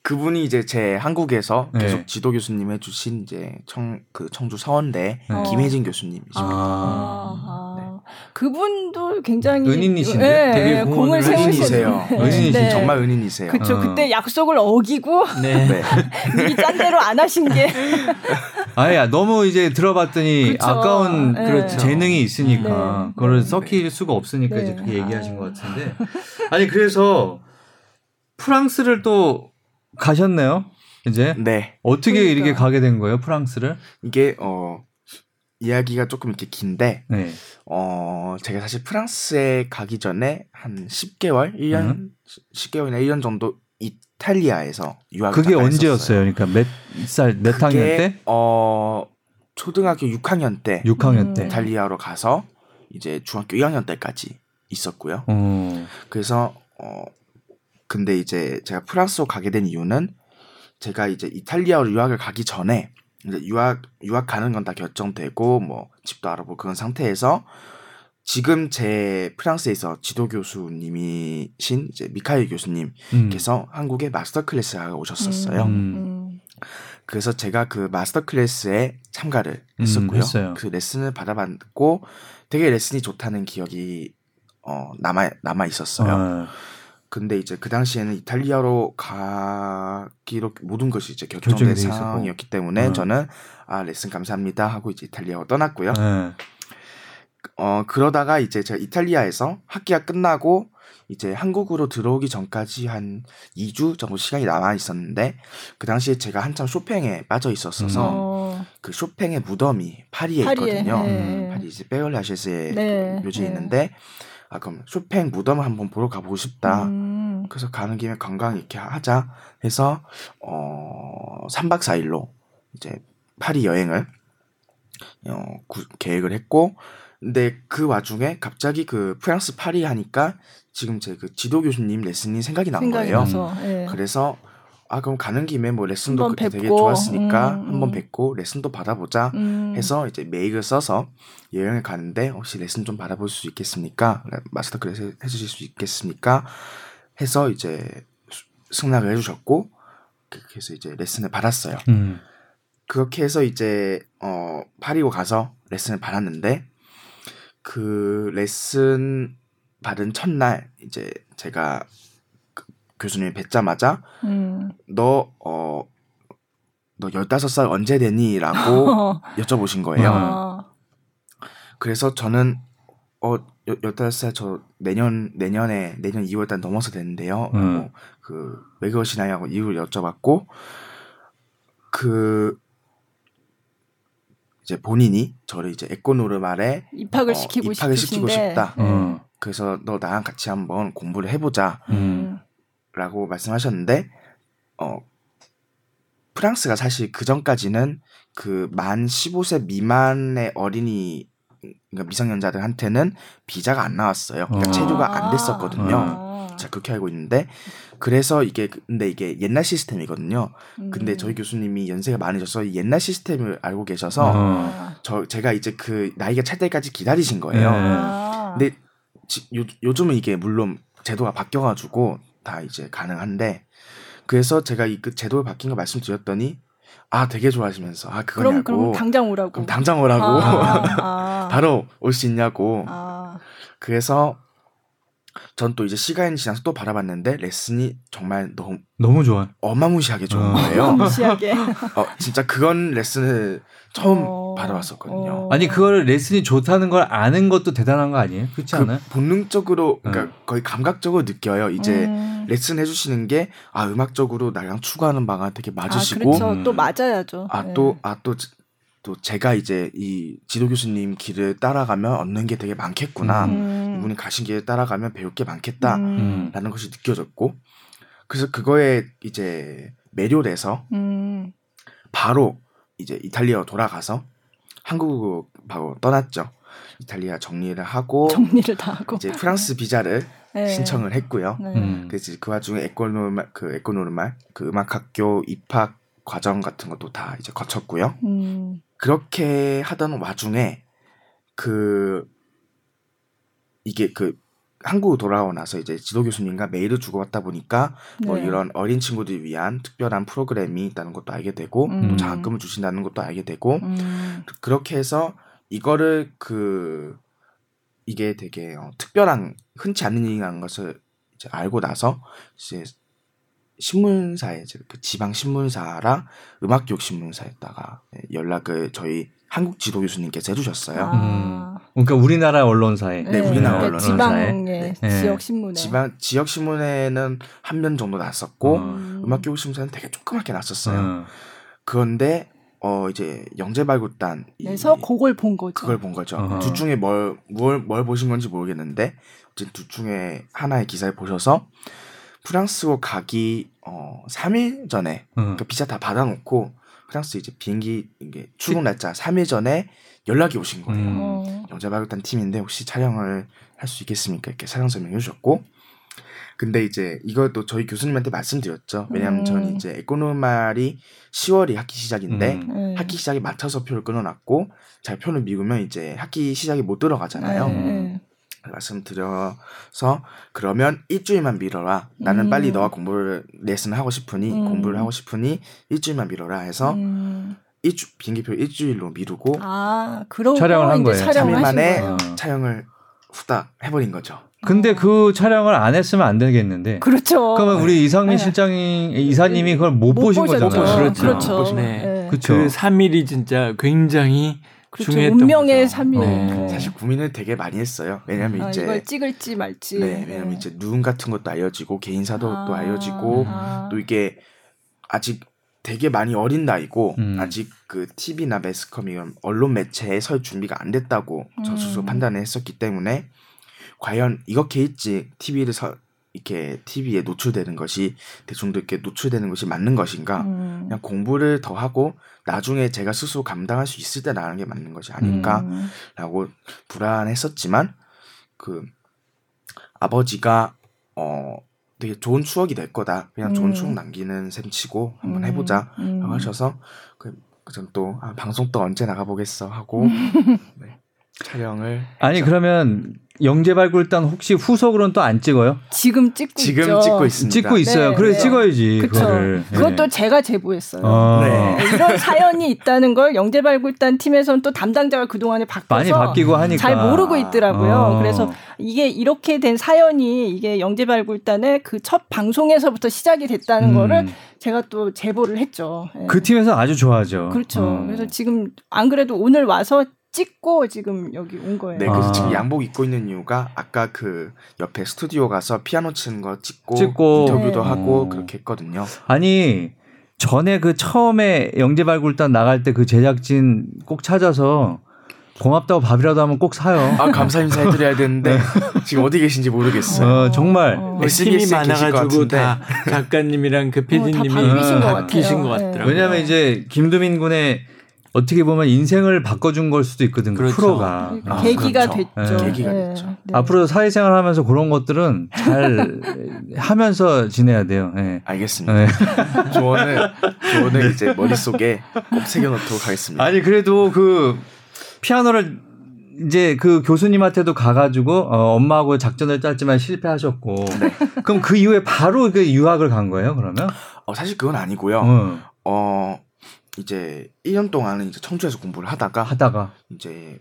그분이 이제 제 한국에서 네. 계속 지도 교수님 해주신 이제 청 그 청주 서원대 네. 김혜진 교수님이십니다. 아, 아, 네. 그분도 굉장히 은인이신데 네, 되게 공을 세우시세요. 은인이신 네. 정말 은인이세요. 그렇죠. 어. 그때 약속을 어기고 네. 네. 미리 짠 대로 안 하신 게 아야 너무 이제 들어봤더니 그쵸. 아까운 네. 그렇죠. 재능이 있으니까 그걸 섞일 수가 없으니까 이제 그렇게 얘기하신 것 같은데 아니 그래서 프랑스를 또 가셨네요. 이제 네. 어떻게 그러니까. 이렇게 가게 된 거예요, 프랑스를? 이게 어 이야기가 조금 이렇게 긴데 네. 어 제가 사실 프랑스에 가기 전에 한 10개월, 1년, 음. 10개월이나 1년 정도 이탈리아에서 유학을 그게 언제였어요? 그러니까 몇 살, 몇 학년 때? 어 초등학교 6학년 때 6학년 때 이탈리아로 가서 이제 중학교 2학년 때까지 있었고요. 음. 그래서 어 근데 이제 제가 프랑스로 가게 된 이유는 제가 이제 이탈리아로 유학을 가기 전에 이제 유학 유학 가는 건 다 결정되고 뭐 집도 알아보고 그런 상태에서 지금 제 프랑스에서 지도 교수님이신 이제 미카엘 교수님께서 음. 한국에 마스터 클래스 하러 오셨었어요. 음. 음. 그래서 제가 그 마스터 클래스에 참가를 음, 했었고요. 음, 그 레슨을 받아봤고 되게 레슨이 좋다는 기억이 어 남아 남아 있었어요. 아. 근데 이제 그 당시에는 이탈리아로 가기로 모든 것이 이제 결정된 상황이었기 때문에 네. 저는 아 레슨 감사합니다 하고 이제 이탈리아로 떠났고요. 네. 어 그러다가 이제 제가 이탈리아에서 학기가 끝나고 이제 한국으로 들어오기 전까지 한 2주 정도 시간이 남아 있었는데 그 당시에 제가 한참 쇼팽에 빠져 있었어서 음. 그 쇼팽의 무덤이 파리에, 파리에 있거든요. 네. 파리 이제 베올라셰스에 네. 묘지에 네. 있는데 아 그럼 쇼팽 무덤을 한번 보러 가보고 싶다. 음. 그래서 가는 김에 관광 이렇게 하자 해서 어 3박 4일로 이제 파리 여행을 어 구, 계획을 했고 근데 그 와중에 갑자기 그 프랑스 파리 하니까 지금 제 그 지도 교수님 레슨이 생각이 난 거예요. 네. 그래서 아 그럼 가는 김에 뭐 레슨도 그때 되게 좋았으니까 음, 한번 음. 뵙고 레슨도 받아보자 음. 해서 이제 메일을 써서 여행을 가는데 혹시 레슨 좀 받아볼 수 있겠습니까? 마스터 클래스 해주실 수 있겠습니까? 해서 이제 승낙을 해주셨고 그래서 이제 레슨을 받았어요. 음. 그렇게 해서 이제 어 파리고 가서 레슨을 받았는데 그 레슨 받은 첫날 이제 제가 그 교수님 뵙자마자 음. 너 어, 너 15살 언제 되니? 라고 여쭤보신 거예요. 어. 그래서 저는 어 15살 저 내년 내년에 내년 2월 달 넘어서 되는데요. 음. 그왜 그러시나요? 이유를 여쭤봤고 그 이제 본인이 저를 이제 에코노르말에 입학을 어, 시키고 입학을 시키고 싶다. 음. 그래서 너 나랑 같이 한번 공부를 해보자. 음. 라고 말씀하셨는데 어 프랑스가 사실 그 전까지는 그 만 15세 미만의 어린이 그러니까 미성년자들한테는 비자가 안 나왔어요. 그러니까 어. 체류가 안 됐었거든요. 어. 제가 그렇게 알고 있는데 그래서 이게 근데 이게 옛날 시스템이거든요. 음. 근데 저희 교수님이 연세가 많으셔서 옛날 시스템을 알고 계셔서 어. 저 제가 이제 그 나이가 찰 때까지 기다리신 거예요. 네. 근데 지, 요, 요즘은 이게 물론 제도가 바뀌어가지고 다 이제 가능한데 그래서 제가 이 그 제도가 바뀐 거 말씀드렸더니 아 되게 좋아하시면서. 아 그거냐고 그럼, 그럼 당장 오라고. 그럼 당장 오라고. 아, 아. 바로 올 수 있냐고. 아. 그래서 전 또 이제 시간이 지나서 또 바라봤는데 레슨이 정말 너무 너무 좋아 어마무시하게 좋은 어. 거예요. 어마무시하게. 어 진짜 그건 레슨을 처음 어... 받아봤었거든요. 어... 아니 그거를 레슨이 좋다는 걸 아는 것도 대단한 거 아니에요? 그렇지 그 않아요? 본능적으로 그러니까 어. 거의 감각적으로 느껴요. 이제 음... 레슨 해주시는 게 아 음악적으로 나랑 추구하는 바가 되게 맞으시고 아, 그렇죠. 또 음. 맞아야죠. 아 또 아또또 제가 이제 이 지도 교수님 길을 따라가면 얻는 게 되게 많겠구나. 음. 이분이 가신 길을 따라가면 배울 게 많겠다라는 음. 것이 느껴졌고 그래서 그거에 이제 매료돼서 음. 바로 이제 이탈리아로 돌아가서 한국으로 바로 떠났죠. 이탈리아 정리를 하고 정리를 다 하고 이제 프랑스 비자를 네. 신청을 했고요. 네. 음. 그래서 그 와중에 에코노르말 그 에코노르말 그 음악 학교 입학 과정 같은 것도 다 이제 거쳤고요. 음. 그렇게 하던 와중에 그 이게 그 한국 돌아오고 나서 이제 지도 교수님과 메일을 주고받다 보니까 뭐 네. 뭐 이런 어린 친구들 위한 특별한 프로그램이 있다는 것도 알게 되고 음. 또 장학금을 주신다는 것도 알게 되고 음. 그렇게 해서 이거를 그 이게 되게 어, 특별한 흔치 않은 일이라는 것을 이제 알고 나서 이제 신문사에 그 지방 신문사랑 음악교육 신문사에다가 연락을 저희 한국 지도 교수님께서 해주셨어요. 아. 음. 그러니까 우리나라 언론사에. 네, 네 우리나라 그러니까 언론사에. 지방의 네. 지역 신문에. 지방 지역 신문에는 한 면 정도 났었고 음. 악 교육 신문사는 되게 조그맣게 났었어요. 음. 그런데 어 이제 영재 발굴단 그래서 그걸 본 거죠. 그걸 본 거죠. 어허. 둘 중에 뭘뭘 뭘 보신 건지 모르겠는데 어쨌든 둘 중에 하나의 기사를 보셔서 프랑스로 가기 어 3일 전에 음. 그 비자 다 받아놓고 프랑스 이제 비행기 이게 출국 날짜 3일 전에 연락이 오신 거예요. 음. 어. 영자발굴단 팀인데 혹시 촬영을 할 수 있겠습니까? 이렇게 촬영 설명해 주셨고 근데 이제 이것도 저희 교수님한테 말씀드렸죠. 왜냐하면 음. 저는 이제 에코노말이 10월이 학기 시작인데 음. 음. 학기 시작에 맞춰서 표를 끊어놨고 잘 표를 미루면 이제 학기 시작이 못 들어가잖아요. 음. 말씀드려서 그러면 일주일만 미뤄라. 나는 음. 빨리 너와 공부를 레슨을 하고 싶으니 음. 공부를 하고 싶으니 일주일만 미뤄라 해서 음. 일주 비행기표 일주일로 미루고 아, 촬영을 한 거예요. 3일 만에 촬영을 후딱 해버린 거죠. 근데 어. 그 촬영을 안 했으면 안 되겠는데. 그렇죠. 그러면 우리 이상민 네. 실장이 이사님이 그걸 못, 못 보신 거잖아요. 그렇죠. 그렇죠. 네. 네. 그 3일이 진짜 굉장히 그렇죠. 운명의 3일. 네. 사실 고민을 되게 많이 했어요. 왜냐면 아, 이제 이걸 찍을지 말지. 네, 왜냐면 네. 이제 누군 같은 것도 알려지고 개인사도 아, 또 알려지고 아. 또 이게 아직 되게 많이 어린 나이고 음. 아직 그 TV나 매스컴 이런 언론 매체에 설 준비가 안 됐다고 음. 저 스스로 판단을 했었기 때문에 과연 이렇게 일찍 TV를 서, 이렇게 TV에 노출되는 것이 대중들께 노출되는 것이 맞는 것인가? 음. 그냥 공부를 더 하고 나중에 제가 스스로 감당할 수 있을 때 나가는 게 맞는 것이 아닐까라고 음. 불안했었지만 그 아버지가 어 되게 좋은 추억이 될 거다. 그냥 음. 좋은 추억 남기는 셈 치고 한번 음. 해보자 음. 하셔서 그, 전또 아, 방송 또 언제 나가보겠어 하고 네, 촬영을 아니 했죠. 그러면 영재발굴단 혹시 후속으로는 또 안 찍어요? 지금 찍고 지금 있죠. 찍고 있습니다. 찍고 있어요. 네, 그래 네. 찍어야지. 그쵸. 그거를. 그것도 네. 제가 제보했어요. 아. 네. 이런 사연이 있다는 걸 영재발굴단 팀에서는 또 담당자가 그 동안에 바뀌어서 많이 바뀌고 하니까 잘 모르고 있더라고요. 아. 그래서 이게 이렇게 된 사연이 이게 영재발굴단의 그 첫 방송에서부터 시작이 됐다는 음. 거를 제가 또 제보를 했죠. 네. 그 팀에서 아주 좋아하죠. 그렇죠. 어. 그래서 지금 안 그래도 오늘 와서 찍고 지금 여기 온 거예요. 네, 그래서 아. 지금 양복 입고 있는 이유가 아까 그 옆에 스튜디오 가서 피아노 치는 거 찍고, 찍고. 인터뷰도 네. 하고 그렇게 했거든요. 아니 전에 그 처음에 영재발굴단 나갈 때 그 제작진 꼭 찾아서 고맙다고 밥이라도 하면 꼭 사요. 아 감사 인사 해드려야 되는데 네. 지금 어디 계신지 모르겠어요. 어, 정말 어. 힘이 많아가지고 다 작가님이랑 그 PD님이 어, 바뀌신 것 같더라고요. 왜냐하면 이제 김두민 군의 어떻게 보면 인생을 바꿔준 걸 수도 있거든 그렇죠. 프로가 아, 계기가 그렇죠. 됐죠. 네. 계기가 네. 됐죠. 네. 앞으로 사회생활 하면서 그런 것들은 잘 하면서 지내야 돼요. 네. 알겠습니다. 네. 조언을 조언을 이제 머릿속에 꼭 새겨놓도록 하겠습니다. 아니 그래도 그 피아노를 이제 그 교수님한테도 가가지고 어, 엄마하고 작전을 짰지만 실패하셨고 네. 그럼 그 이후에 바로 그 유학을 간 거예요 그러면? 어 사실 그건 아니고요. 어, 어 이제 1년 동안은 이제 청주에서 공부를 하다가 하다가 이제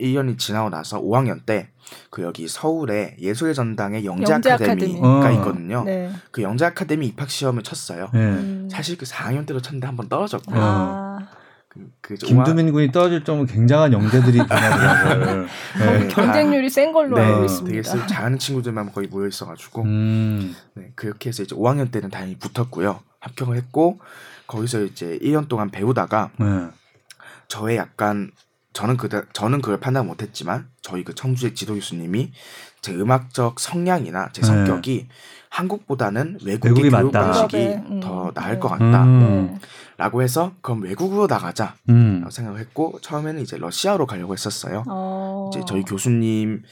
1년이 지나고 나서 5학년 때 그 여기 서울에 예술의 전당에 영재, 영재 아카데미가 아카데미. 있거든요. 네. 그 영재 아카데미 입학 시험을 쳤어요. 네. 음. 사실 그 4학년 때도 쳤는데 한번 떨어졌고요. 아. 그, 그 김두민 군이 떨어질 정도 굉장한 영재들이 변하더라고요. 네. 경쟁률이 센 걸로 네. 알고 있습니다. 되게 잘하는 친구들만 거의 모여 있어가지고 음. 네, 그렇게 해서 이제 5학년 때는 다행히 붙었고요. 합격을 했고 거기서 이제 1년 동안 배우다가 네. 저의 약간 저는 그 저는 그걸 판단 못했지만 저희 그 청주의 지도 교수님이 제 음악적 성향이나 제 네. 성격이 네. 한국보다는 외국의 교육 맞다. 방식이 음. 더 나을 네. 것 같다. 음. 라고 해서 그럼 외국으로 나가자 음. 라고 생각을 했고 처음에는 이제 러시아로 가려고 했었어요. 어. 이제 저희 교수님이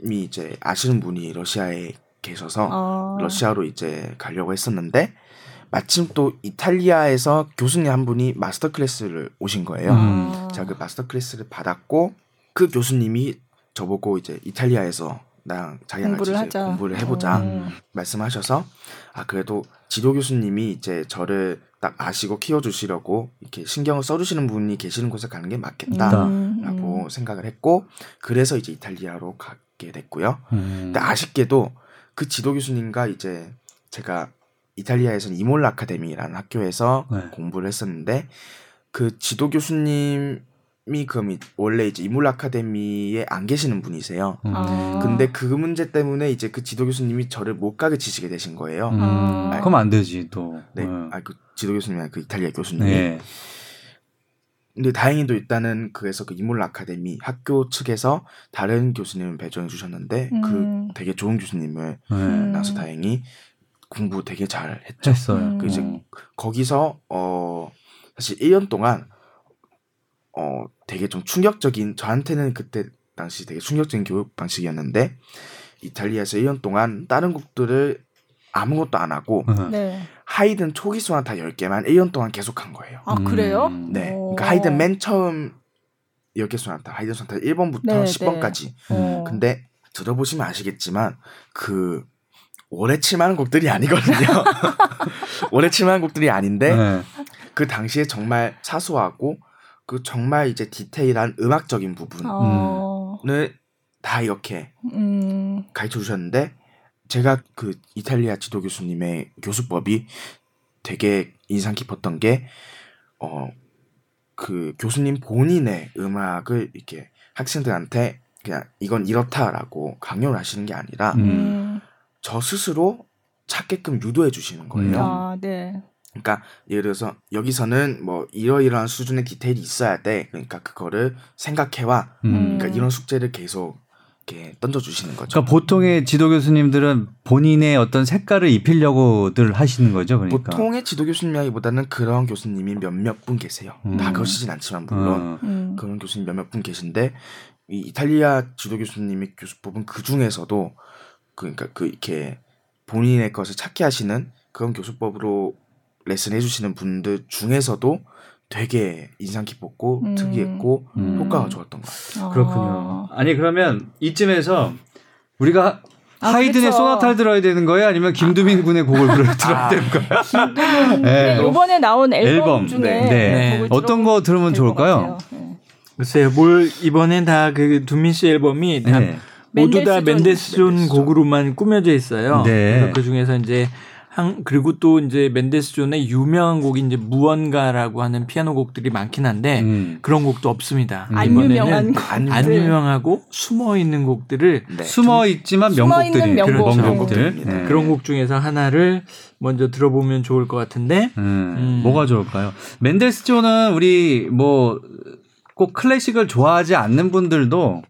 이제 아시는 분이 러시아에 계셔서 어. 러시아로 이제 가려고 했었는데 마침 또 이탈리아에서 교수님 한 분이 master class를 오신 거예요. 음. 제가 그 master class를 받았고 그 교수님이 저보고 이제 이탈리아에서 나랑 자기랑 공부를 같이 하자. 공부를 해보자 음. 말씀하셔서 아 그래도 지도 교수님이 이제 저를 딱 아시고 키워주시려고 이렇게 신경을 써주시는 분이 계시는 곳에 가는 게 맞겠다라고 음. 음. 생각을 했고 그래서 이제 이탈리아로 가게 됐고요. 음. 근데 아쉽게도 그 지도 교수님과 이제 제가 이탈리아에서는 이몰라 아카데미라는 학교에서 네. 공부를 했었는데 그 지도 교수님이 그럼 원래 이제 이몰라 아카데미에 안 계시는 분이세요. 음. 아. 근데 그 문제 때문에 이제 그 지도 교수님이 저를 못 가게 지시게 되신 거예요. 음. 아. 그럼 안 되지 또. 네, 네. 아그 지도 교수님이 그 이탈리아 교수님이. 네. 근데 다행히도 일단은 그래서 그 이몰라 아카데미 학교 측에서 다른 교수님을 배정해 주셨는데 그 음. 그 되게 좋은 교수님을 네. 나서 다행히 공부 되게 잘 했죠. 했어요. 그 이제 음. 거기서 어 사실 1년 동안 어 되게 좀 충격적인 저한테는 그때 당시 되게 충격적인 교육 방식이었는데 이탈리아에서 1년 동안 다른 곡들을 아무것도 안 하고 네. 하이든 초기 소나타 10개만 1년 동안 계속 한 거예요. 아, 그래요? 음. 네. 그러니까 하이든 맨 처음 10개 소나타, 하이든 소나타 1번부터 네, 10번까지. 네. 근데 들어보시면 아시겠지만 그 오래 칠만한 곡들이 아니거든요. 오래 칠만한 곡들이 아닌데 네. 그 당시에 정말 사소하고 그 정말 이제 디테일한 음악적인 부분을 어... 다 이렇게 음... 가르쳐 주셨는데 제가 그 이탈리아 지도 교수님의 교수법이 되게 인상 깊었던 게 어 그 교수님 본인의 음악을 이렇게 학생들한테 그냥 이건 이렇다라고 강요를 하시는 게 아니라 음. 저 스스로 찾게끔 유도해 주시는 거예요. 아, 네. 그러니까 예를 들어서 여기서는 뭐 이러이러한 수준의 디테일이 있어야 돼. 그러니까 그거를 생각해 와. 음. 그러니까 이런 숙제를 계속 이렇게 던져 주시는 거죠. 그러니까 보통의 지도 교수님들은 본인의 어떤 색깔을 입히려고들 하시는 거죠. 그러니까. 보통의 지도 교수님이라기보다는 그런 교수님이 몇몇 분 계세요. 음. 다 그러시진 않지만 물론 음. 그런 교수님 몇몇 분 계신데 이 이탈리아 지도 교수님의 교수법은 그 중에서도 그러니까 그 이렇게 본인의 것을 찾게 하시는 그런 교수법으로 레슨 해주시는 분들 중에서도 되게 인상 깊었고 음. 특이했고 음. 효과가 좋았던 것 같아요. 아. 그렇군요. 아니 그러면 이쯤에서 우리가 아, 하이든의 그렇죠. 소나타를 들어야 되는 거예요? 아니면 김두민 군의 곡을 들어야 아, 되는 거예요? 김두민 네. 이번에 나온 앨범, 앨범. 중에 네. 네. 어떤 거 들으면 좋을까요? 네. 글쎄요, 뭘 이번엔 다 그 두민 씨 앨범이 다 네. 모두 다 맨데스존 곡으로만 꾸며져 있어요. 네. 그 중에서 이제 한 그리고 또 이제 맨데스 존의 유명한 곡이 이제 무언가라고 하는 피아노 곡들이 많긴 한데 음. 그런 곡도 없습니다. 안 유명한 안, 안 유명하고 숨어 있는 곡들을 네. 숨어 있지만 명곡들이 명곡. 그렇죠. 명곡들 네. 그런 곡 중에서 하나를 먼저 들어보면 좋을 것 같은데 음. 음. 뭐가 좋을까요? 멘델스존은 우리 뭐 꼭 클래식을 좋아하지 않는 분들도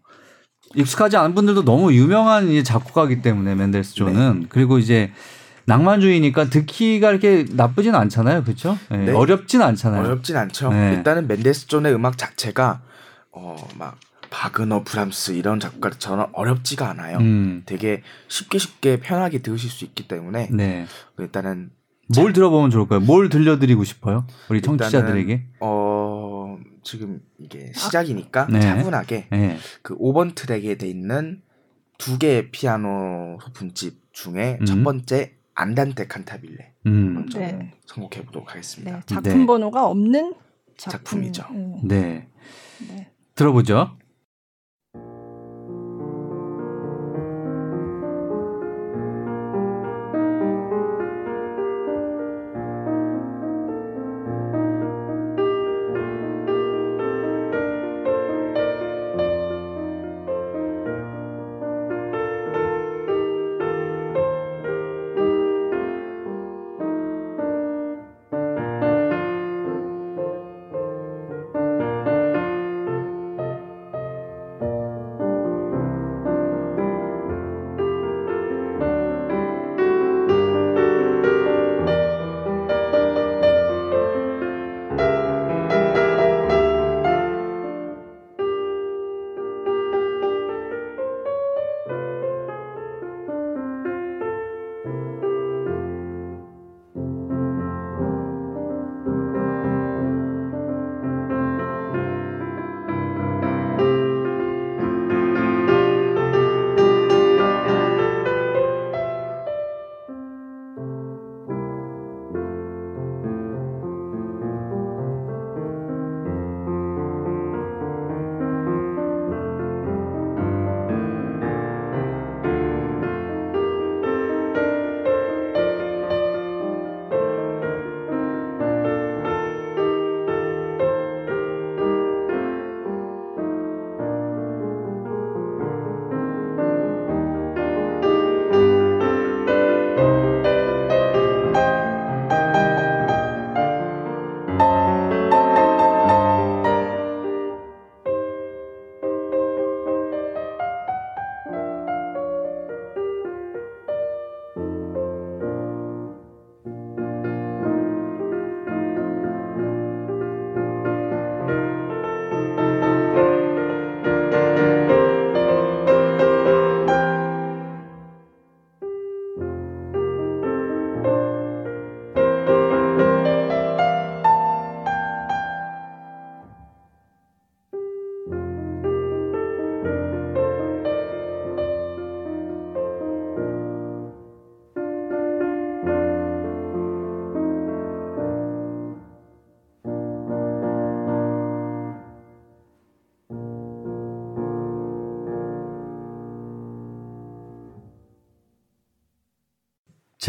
익숙하지 않은 분들도 너무 유명한 작곡가기 때문에 멘델스존은 네. 그리고 이제 낭만주의니까 듣기가 이렇게 나쁘진 않잖아요, 그렇죠? 네. 네. 어렵진 않잖아요. 어렵진 않죠. 네. 일단은 멘델스존의 음악 자체가 어 막 바그너, 브람스 이런 작곡가처럼 어렵지가 않아요. 음. 되게 쉽게 쉽게 편하게 들으실 수 있기 때문에 네. 일단은 뭘 들어보면 좋을까요? 뭘 들려드리고 싶어요? 우리 청취자들에게? 어 지금 이게 시작이니까 네. 차분하게 네. 그 5번 트랙에 돼 있는 두 개의 피아노 소품집 중에 음. 첫 번째 안단테 칸타빌레 음. 네. 선곡해 보도록 하겠습니다. 네, 작품 네. 번호가 없는 작품. 이죠 음. 네. 네. 들어보죠.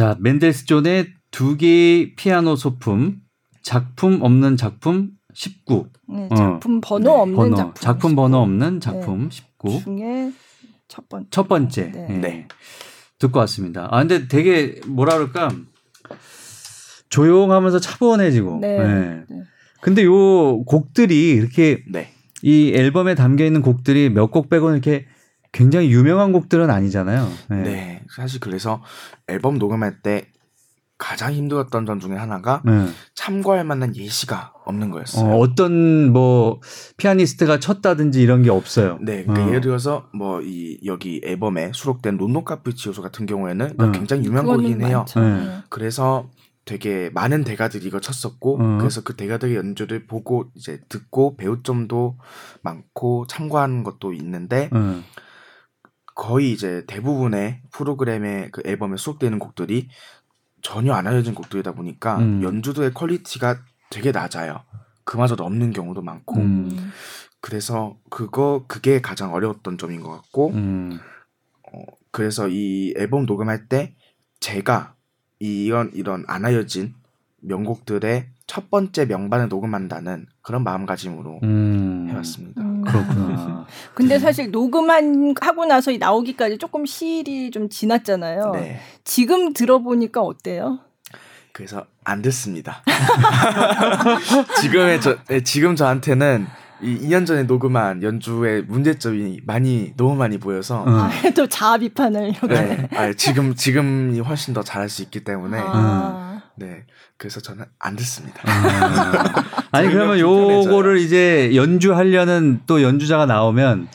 자, 맨델스 존의 두 개의 피아노 소품, 작품 없는 작품 19. 네, 작품 어. 번호 네. 없는 번호, 작품. 작품 19. 번호 없는 작품 네. 19. 중에 첫 번째. 첫 번째. 네. 네. 듣고 왔습니다. 아, 근데 되게 뭐라 그럴까? 조용하면서 차분해지고. 네. 네. 네. 근데 요 곡들이 이렇게 네. 이 앨범에 담겨 있는 곡들이 몇 곡 빼고는 이렇게 굉장히 유명한 곡들은 아니잖아요. 네. 네. 사실 그래서 앨범 녹음할 때 가장 힘들었던 점 중에 하나가 네. 참고할 만한 예시가 없는 거였어요. 어, 떤뭐 피아니스트가 쳤다든지 이런 게 없어요. 네, 그러니까 어. 예를 들어서 뭐 이 여기 앨범에 수록된 론노 카프치오소 같은 경우에는 음. 굉장히 유명한 곡이긴 해요. 네. 그래서 되게 많은 대가들이 이거 쳤었고 음. 그래서 그 대가들의 연주를 보고 이제 듣고 배울 점도 많고 참고하는 것도 있는데 음. 거의 이제 대부분의 프로그램의 그 앨범에 수록되는 곡들이 전혀 안 알려진 곡들이다 보니까 음. 연주도의 quality가 되게 낮아요. 그마저도 없는 경우도 많고 음. 그래서 그거 그게 가장 어려웠던 점인 것 같고 음. 어, 그래서 이 앨범 녹음할 때 제가 이런 이런 안 알려진 명곡들의 첫 번째 명반을 녹음한다는 그런 마음가짐으로 음. 해왔습니다. 음. 그렇구나. 근데 사실 녹음한 하고 나서 나오기까지 조금 시일이 좀 지났잖아요. 네. 지금 들어보니까 어때요? 그래서 안 듣습니다. 지금의 저 네, 지금 저한테는 이 2년 전에 녹음한 연주의 문제점이 많이 너무 많이 보여서 음. 아, 또 자아 비판을 네, 아, 지금 지금이 훨씬 더 잘할 수 있기 때문에 아. 네 그래서 저는 안 듣습니다. 아. 아니 그러면 요거를 이제 연주하려는 또 연주자가 나오면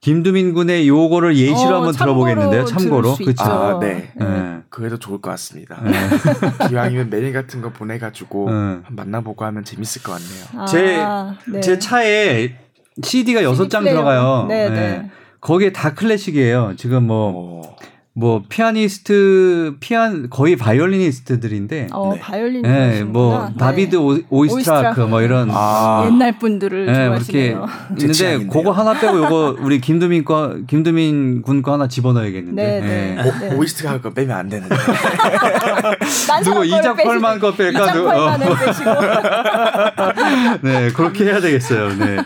김두민 군의 요거를 예시로 어, 한번 들어보겠는데요. 참고로. 그렇죠. 아, 네. 네. 그래도 좋을 것 같습니다. 네. 기왕이면 메일 같은 거 보내 가지고 네. 한번 만나보고 하면 재밌을 것 같네요. 아, 제, 네. 제 차에 CD가 여섯 장 들어가요. 네, 네. 네. 거기에 다 클래식이에요. 지금 뭐 오. 뭐 피아니스트 피안 거의 바이올리니스트들인데 어 네. 바이올린 네, 뭐 네. 다비드 오, 이스트라크 뭐 이런 아. 옛날 분들을 네, 좋아하시네요. 있는데 그거 하나 빼고 요거 우리 김두민 거 김두민 군 거 하나 집어넣어야겠는데 네, 네. 네. 오, 이스트라 거 빼면 안 되는데 누구 이작 펄만 거 뺄까 누구 네 그렇게 해야 되겠어요. 네.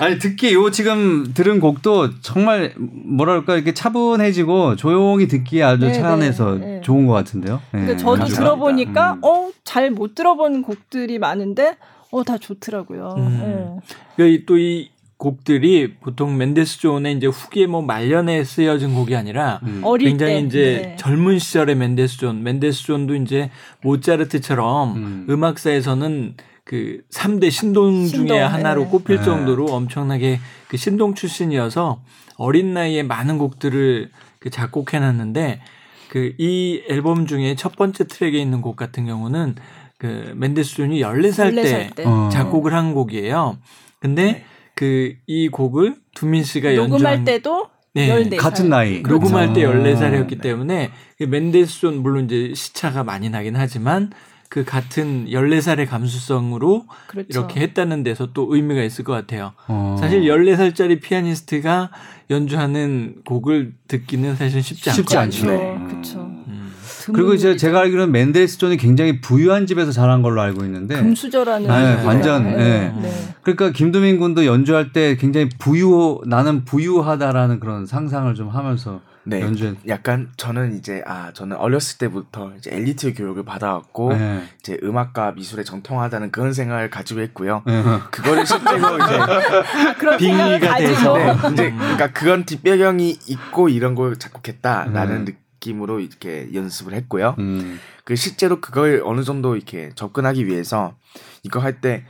아니 듣기 요 지금 들은 곡도 정말 뭐랄까 이렇게 차분해지고 조용히 듣기에 아주 네, 차 안에서 네, 네. 좋은 것 같은데요. 네. 저도 감사합니다. 들어보니까 음. 어 잘 못 들어본 곡들이 많은데 어 다 좋더라고요. 음. 네. 그러니까 또 이 곡들이 보통 멘델스존의 이제 후기에 뭐 말년에 쓰여진 곡이 아니라 음. 굉장히 때. 이제 네. 젊은 시절의 멘델스존, 멘델스존도 이제 모차르트처럼 음. 음악사에서는 그 3대 신동, 신동 중에 하나로 네. 꼽힐 네. 정도로 엄청나게 그 신동 출신이어서 어린 나이에 많은 곡들을 그 작곡해 놨는데 그 이 앨범 중에 첫 번째 트랙에 있는 곡 같은 경우는 그 멘델스존이 14살, 14살 때, 때, 어. 작곡을 한 곡이에요. 근데 네. 그이 곡을 두민 씨가 녹음할 연주한 때도 네. 14살. 같은 나이. 녹음할 때 14살이었기 아. 때문에 그 멘델스존 물론 이제 시차가 많이 나긴 하지만 그 같은 14살의 감수성으로 그렇죠. 이렇게 했다는 데서 또 의미가 있을 것 같아요. 어. 사실 14살짜리 피아니스트가 연주하는 곡을 듣기는 사실 쉽지, 쉽지 않죠. 네. 그렇죠. 음. 그리고 이제 제가 알기로는 멘델스존이 굉장히 부유한 집에서 자란 걸로 알고 있는데 금수저라는 네, 완전 네. 네. 네. 그러니까 김두민 군도 연주할 때 굉장히 부유 나는 부유하다라는 그런 상상을 좀 하면서 네. 연주했. 약간 저는 이제 아 저는 어렸을 때부터 이제 엘리트 교육을 받아왔고 네. 이제 음악과 미술에 정통하다는 그런 생각을 가지고 했고요. 네. 그거를 실제로 이제 아, 빙의가 돼서 네, 이제 그러니까 그건 뒷배경이 있고 이런 걸 작곡했다라는 네. 느낌으로 이렇게 연습을 했고요. 음. 그 실제로 그걸 어느 정도 이렇게 접근하기 위해서 이거 할때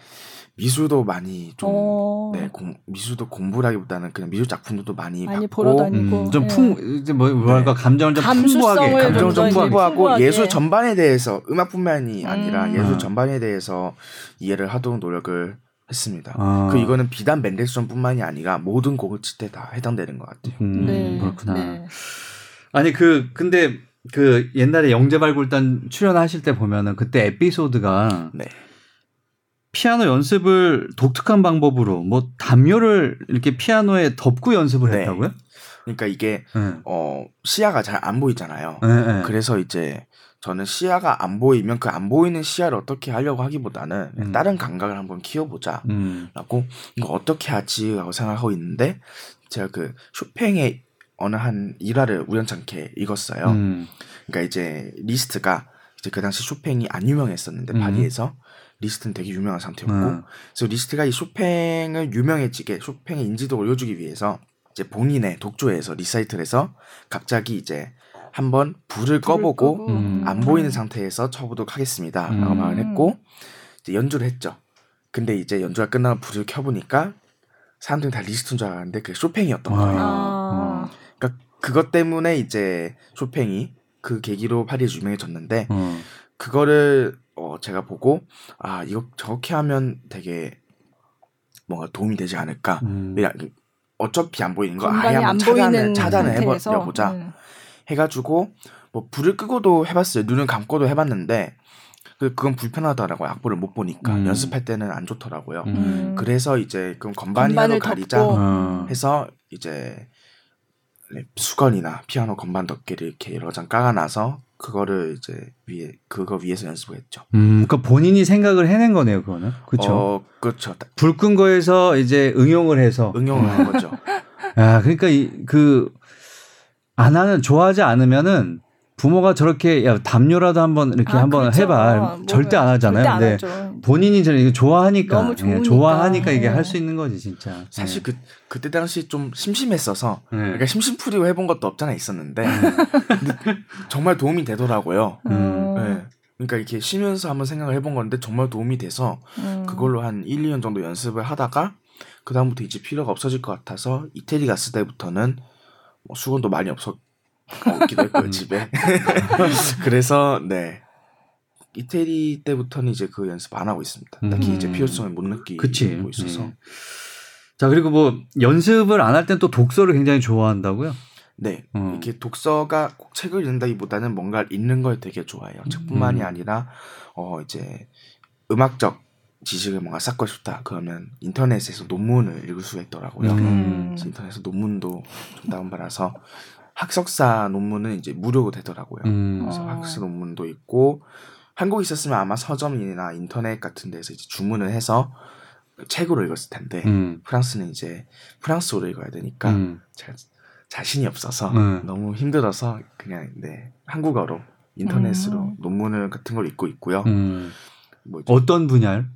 미술도 많이 좀 어. 네, 공, 미술도 공부라기보다는 그냥 미술 작품들도 많이, 많이 보러 다니고 음, 좀 풍, 네. 이제 뭐 뭐랄까 네. 감정을 좀 풍부하게 감정을 좀 풍부하고. 예술 전반에 대해서 음악뿐만이 아니라 음. 예술 전반에 대해서 이해를 하도록 노력을 했습니다. 아. 그 이거는 비단 맨델슨뿐만이 아니라 모든 곡을 칠 때 다 해당되는 것 같아요. 음, 네. 그렇구나. 네. 아니 그 근데 그 옛날에 영재발굴단 출연하실 때 보면은 그때 에피소드가 네. 피아노 연습을 독특한 방법으로 뭐 담요를 이렇게 피아노에 덮고 연습을 네. 했다고요? 그러니까 이게 네. 어 시야가 잘 안 보이잖아요. 네, 네, 그래서 이제 저는 시야가 안 보이면 그 안 보이는 시야를 어떻게 하려고 하기보다는 음. 다른 감각을 한번 키워보자라고 음. 이거 어떻게 하지라고 생각하고 있는데 제가 그 쇼팽의 어느 한 일화를 우연찮게 읽었어요. 음. 그러니까 이제 리스트가 이제 그 당시 쇼팽이 안 유명했었는데 음. 파리에서 리스트는 되게 유명한 상태였고 음. 그래서 리스트가 이 쇼팽을 유명해지게 쇼팽의 인지도를 올려주기 위해서 이제 본인의 독주회에서 리사이틀에서 갑자기 이제 한번 불을 꺼보고 음. 안 보이는 상태에서 쳐보도록 하겠습니다. 라고 음. 말을 했고 이제 연주를 했죠. 근데 이제 연주가 끝나고 불을 켜보니까 사람들이 다 리스트인 줄 알았는데 그게 쇼팽이었던 아. 거예요. 아. 그러니까 그것 때문에 이제 쇼팽이 그 계기로 파리에 유명해졌는데 음. 그거를 어 제가 보고 아 이거 저렇게 하면 되게 뭔가 도움이 되지 않을까. 음. 어차피 안 보이는 거 아예 한번 차단을 차단을 해버려 보자. 음. 해가지고 뭐 불을 끄고도 해봤어요. 눈을 감고도 해봤는데 그 그건 불편하더라고요. 악보를 못 보니까 음. 연습할 때는 안 좋더라고요. 음. 그래서 이제 그럼 건반이라도 가리자 덮고. 어. 해서 이제 수건이나 피아노 건반 덮개를 이렇게 여러 장 깔아놔서 그거를 이제 위에 그거 위에서 연습을 했죠. 음, 그러니까 본인이 생각을 해낸 거네요, 그거는. 그렇죠. 어, 그렇죠. 불 끈 거에서 이제 응용을 해서 응용을 한 거죠. 아, 그러니까 이 그 안 하는 좋아하지 않으면은 부모가 저렇게 야 담요라도 한번 이렇게 아, 한번 그렇죠. 해봐 뭐, 절대 안 하잖아요. 근데 본인이 저는 이거 좋아하니까 예, 좋아하니까 이게 네. 할수 있는 거지 진짜. 사실 네. 그 그때 당시 좀 심심했어서 네. 그러니까 심심풀이로 해본 것도 없잖아 있었는데 정말 도움이 되더라고요. 음. 네. 그러니까 이렇게 쉬면서 한번 생각을 해본 건데 정말 도움이 돼서 음. 그걸로 한 1, 2년 정도 연습을 하다가 그 다음부터 이제 필요가 없어질 것 같아서 이태리 갔을 때부터는 뭐 수건도 많이 없었 없기도 했고요 음. 집에. 그래서 네 이태리 때부터는 이제 그 연습 안 하고 있습니다. 딱히 음. 이제 필요성을 못 느끼고 그치. 있어서. 음. 자 그리고 뭐 연습을 안 할 땐 또 독서를 굉장히 좋아한다고요? 네, 음. 이렇게 독서가 꼭 책을 읽는다기보다는 뭔가 읽는 걸 되게 좋아해요. 책뿐만이 음. 아니라 어 이제 음악적 지식을 뭔가 쌓고 싶다. 그러면 인터넷에서 논문을 읽을 수가 있더라고요. 음. 인터넷에서 논문도 좀 다운받아서 학석사 논문은 이제 무료로 되더라고요. 음. 그래서 어. 학습 논문도 있고 한국에 있었으면 아마 서점이나 인터넷 같은 데서 이제 주문을 해서 책으로 읽었을 텐데 음. 프랑스는 이제 프랑스어로 읽어야 되니까 음. 제가 자신이 없어서 음. 너무 힘들어서 그냥 네 한국어로 인터넷으로 음. 논문을 같은 걸 읽고 있고요. 음. 뭐 어떤 분야를?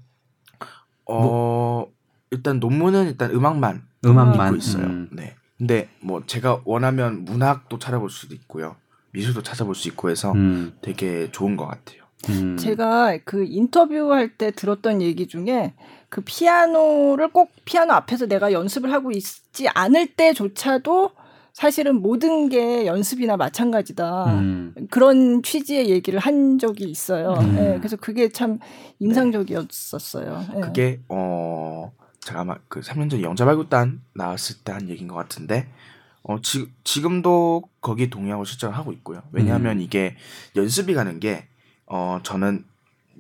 어 뭐. 일단 논문은 일단 음악만 음악만 읽고 있어요. 음. 네. 근데 뭐 제가 원하면 문학도 찾아볼 수도 있고요. 미술도 찾아볼 수 있고 해서 음. 되게 좋은 것 같아요. 음. 제가 그 인터뷰할 때 들었던 얘기 중에 그 피아노를 꼭 피아노 앞에서 내가 연습을 하고 있지 않을 때조차도 사실은 모든 게 연습이나 마찬가지다. 음. 그런 취지의 얘기를 한 적이 있어요. 음. 네, 그래서 그게 참 인상적이었었어요. 네. 그게 어 제가 아마 그 3년 전에 영자발굴단 나왔을 때 한 얘기인 것 같은데 어 지, 지금도 거기 동의하고 실제로 하고 있고요. 왜냐하면 음. 이게 연습이 가는 게 어 저는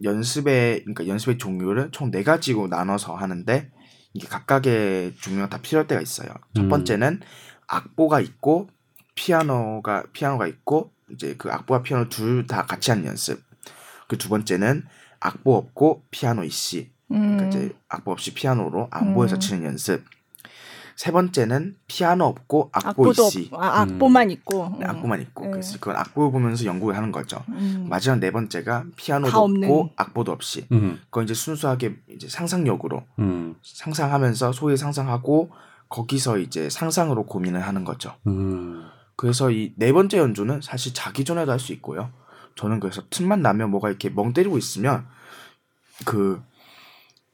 연습의 그러니까 연습의 종류를 총 네 가지로 나눠서 하는데 이게 각각의 종류가 다 필요할 때가 있어요. 첫 음. 번째는 악보가 있고 피아노가 피아노가 있고 이제 그 악보와 피아노 둘 다 같이 하는 연습. 그 두 번째는 악보 없고 피아노 있이 그러니까 음. 이제 악보 없이 피아노로 안보에서 음. 치는 연습. 세 번째는 피아노 없고 악보 있이 아, 악보만 음. 있고 네, 악보만 있고 네. 그래서 그건 악보 보면서 연구를 하는 거죠. 음. 마지막 네 번째가 피아노도 없고 악보도 없이 음. 그건 이제 순수하게 이제 상상력으로 음. 상상하면서 소위 상상하고 거기서 이제 상상으로 고민을 하는 거죠. 음. 그래서 이 네 번째 연주는 사실 자기 전에도 할 수 있고요. 저는 그래서 틈만 나면 뭐가 이렇게 멍 때리고 있으면 그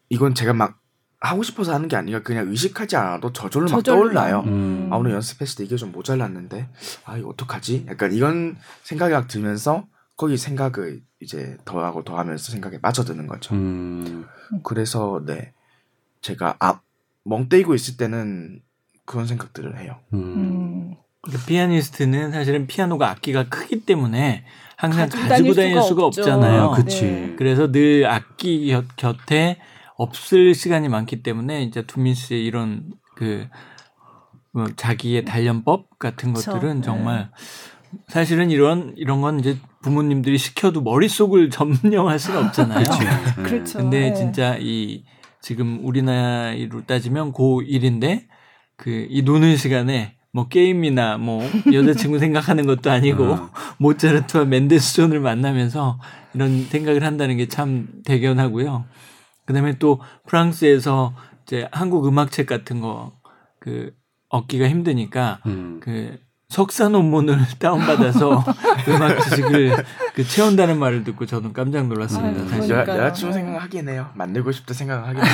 이건 제가 막 하고 싶어서 하는 게 아니라 그냥 의식하지 않아도 저절로 막 저절로. 떠올라요. 음. 아 오늘 연습했을 때 이게 좀 모자랐는데 아 이거 어떡하지? 약간 이런 생각이 막 들면서 거기 생각을 이제 더하고 더하면서 생각에 빠져드는 거죠. 음. 그래서 네 제가 아 멍 때리고 있을 때는 그런 생각들을 해요. 음. 그러니까 피아니스트는 사실은 피아노가 악기가 크기 때문에 항상 가지고 다닐 수가, 수가 없잖아요. 아, 그치. 네. 그래서 늘 악기 곁, 곁에 없을 시간이 많기 때문에 이제 두민 씨의 이런 그 뭐 자기의 단련법 같은 그쵸. 것들은 네. 정말 사실은 이런 이런 건 이제 부모님들이 시켜도 머릿속을 점령할 수는 없잖아요. 그렇죠. 그렇죠. 근데 네. 진짜 이 지금 우리 나이로 따지면 고1인데 그 이 노는 시간에 뭐 게임이나 뭐 여자친구 생각하는 것도 아니고 어. 모차르트와 멘데스 존을 만나면서 이런 생각을 한다는 게 참 대견하고요. 그다음에 또 프랑스에서 이제 한국 음악책 같은 거 그 얻기가 힘드니까 음. 그 석사 논문을 다운받아서 음악 지식을 그 채운다는 말을 듣고 저는 깜짝 놀랐습니다. 아, 사실. 여, 여자친구 생각하긴 해요. 만들고 싶다 생각하긴 해요.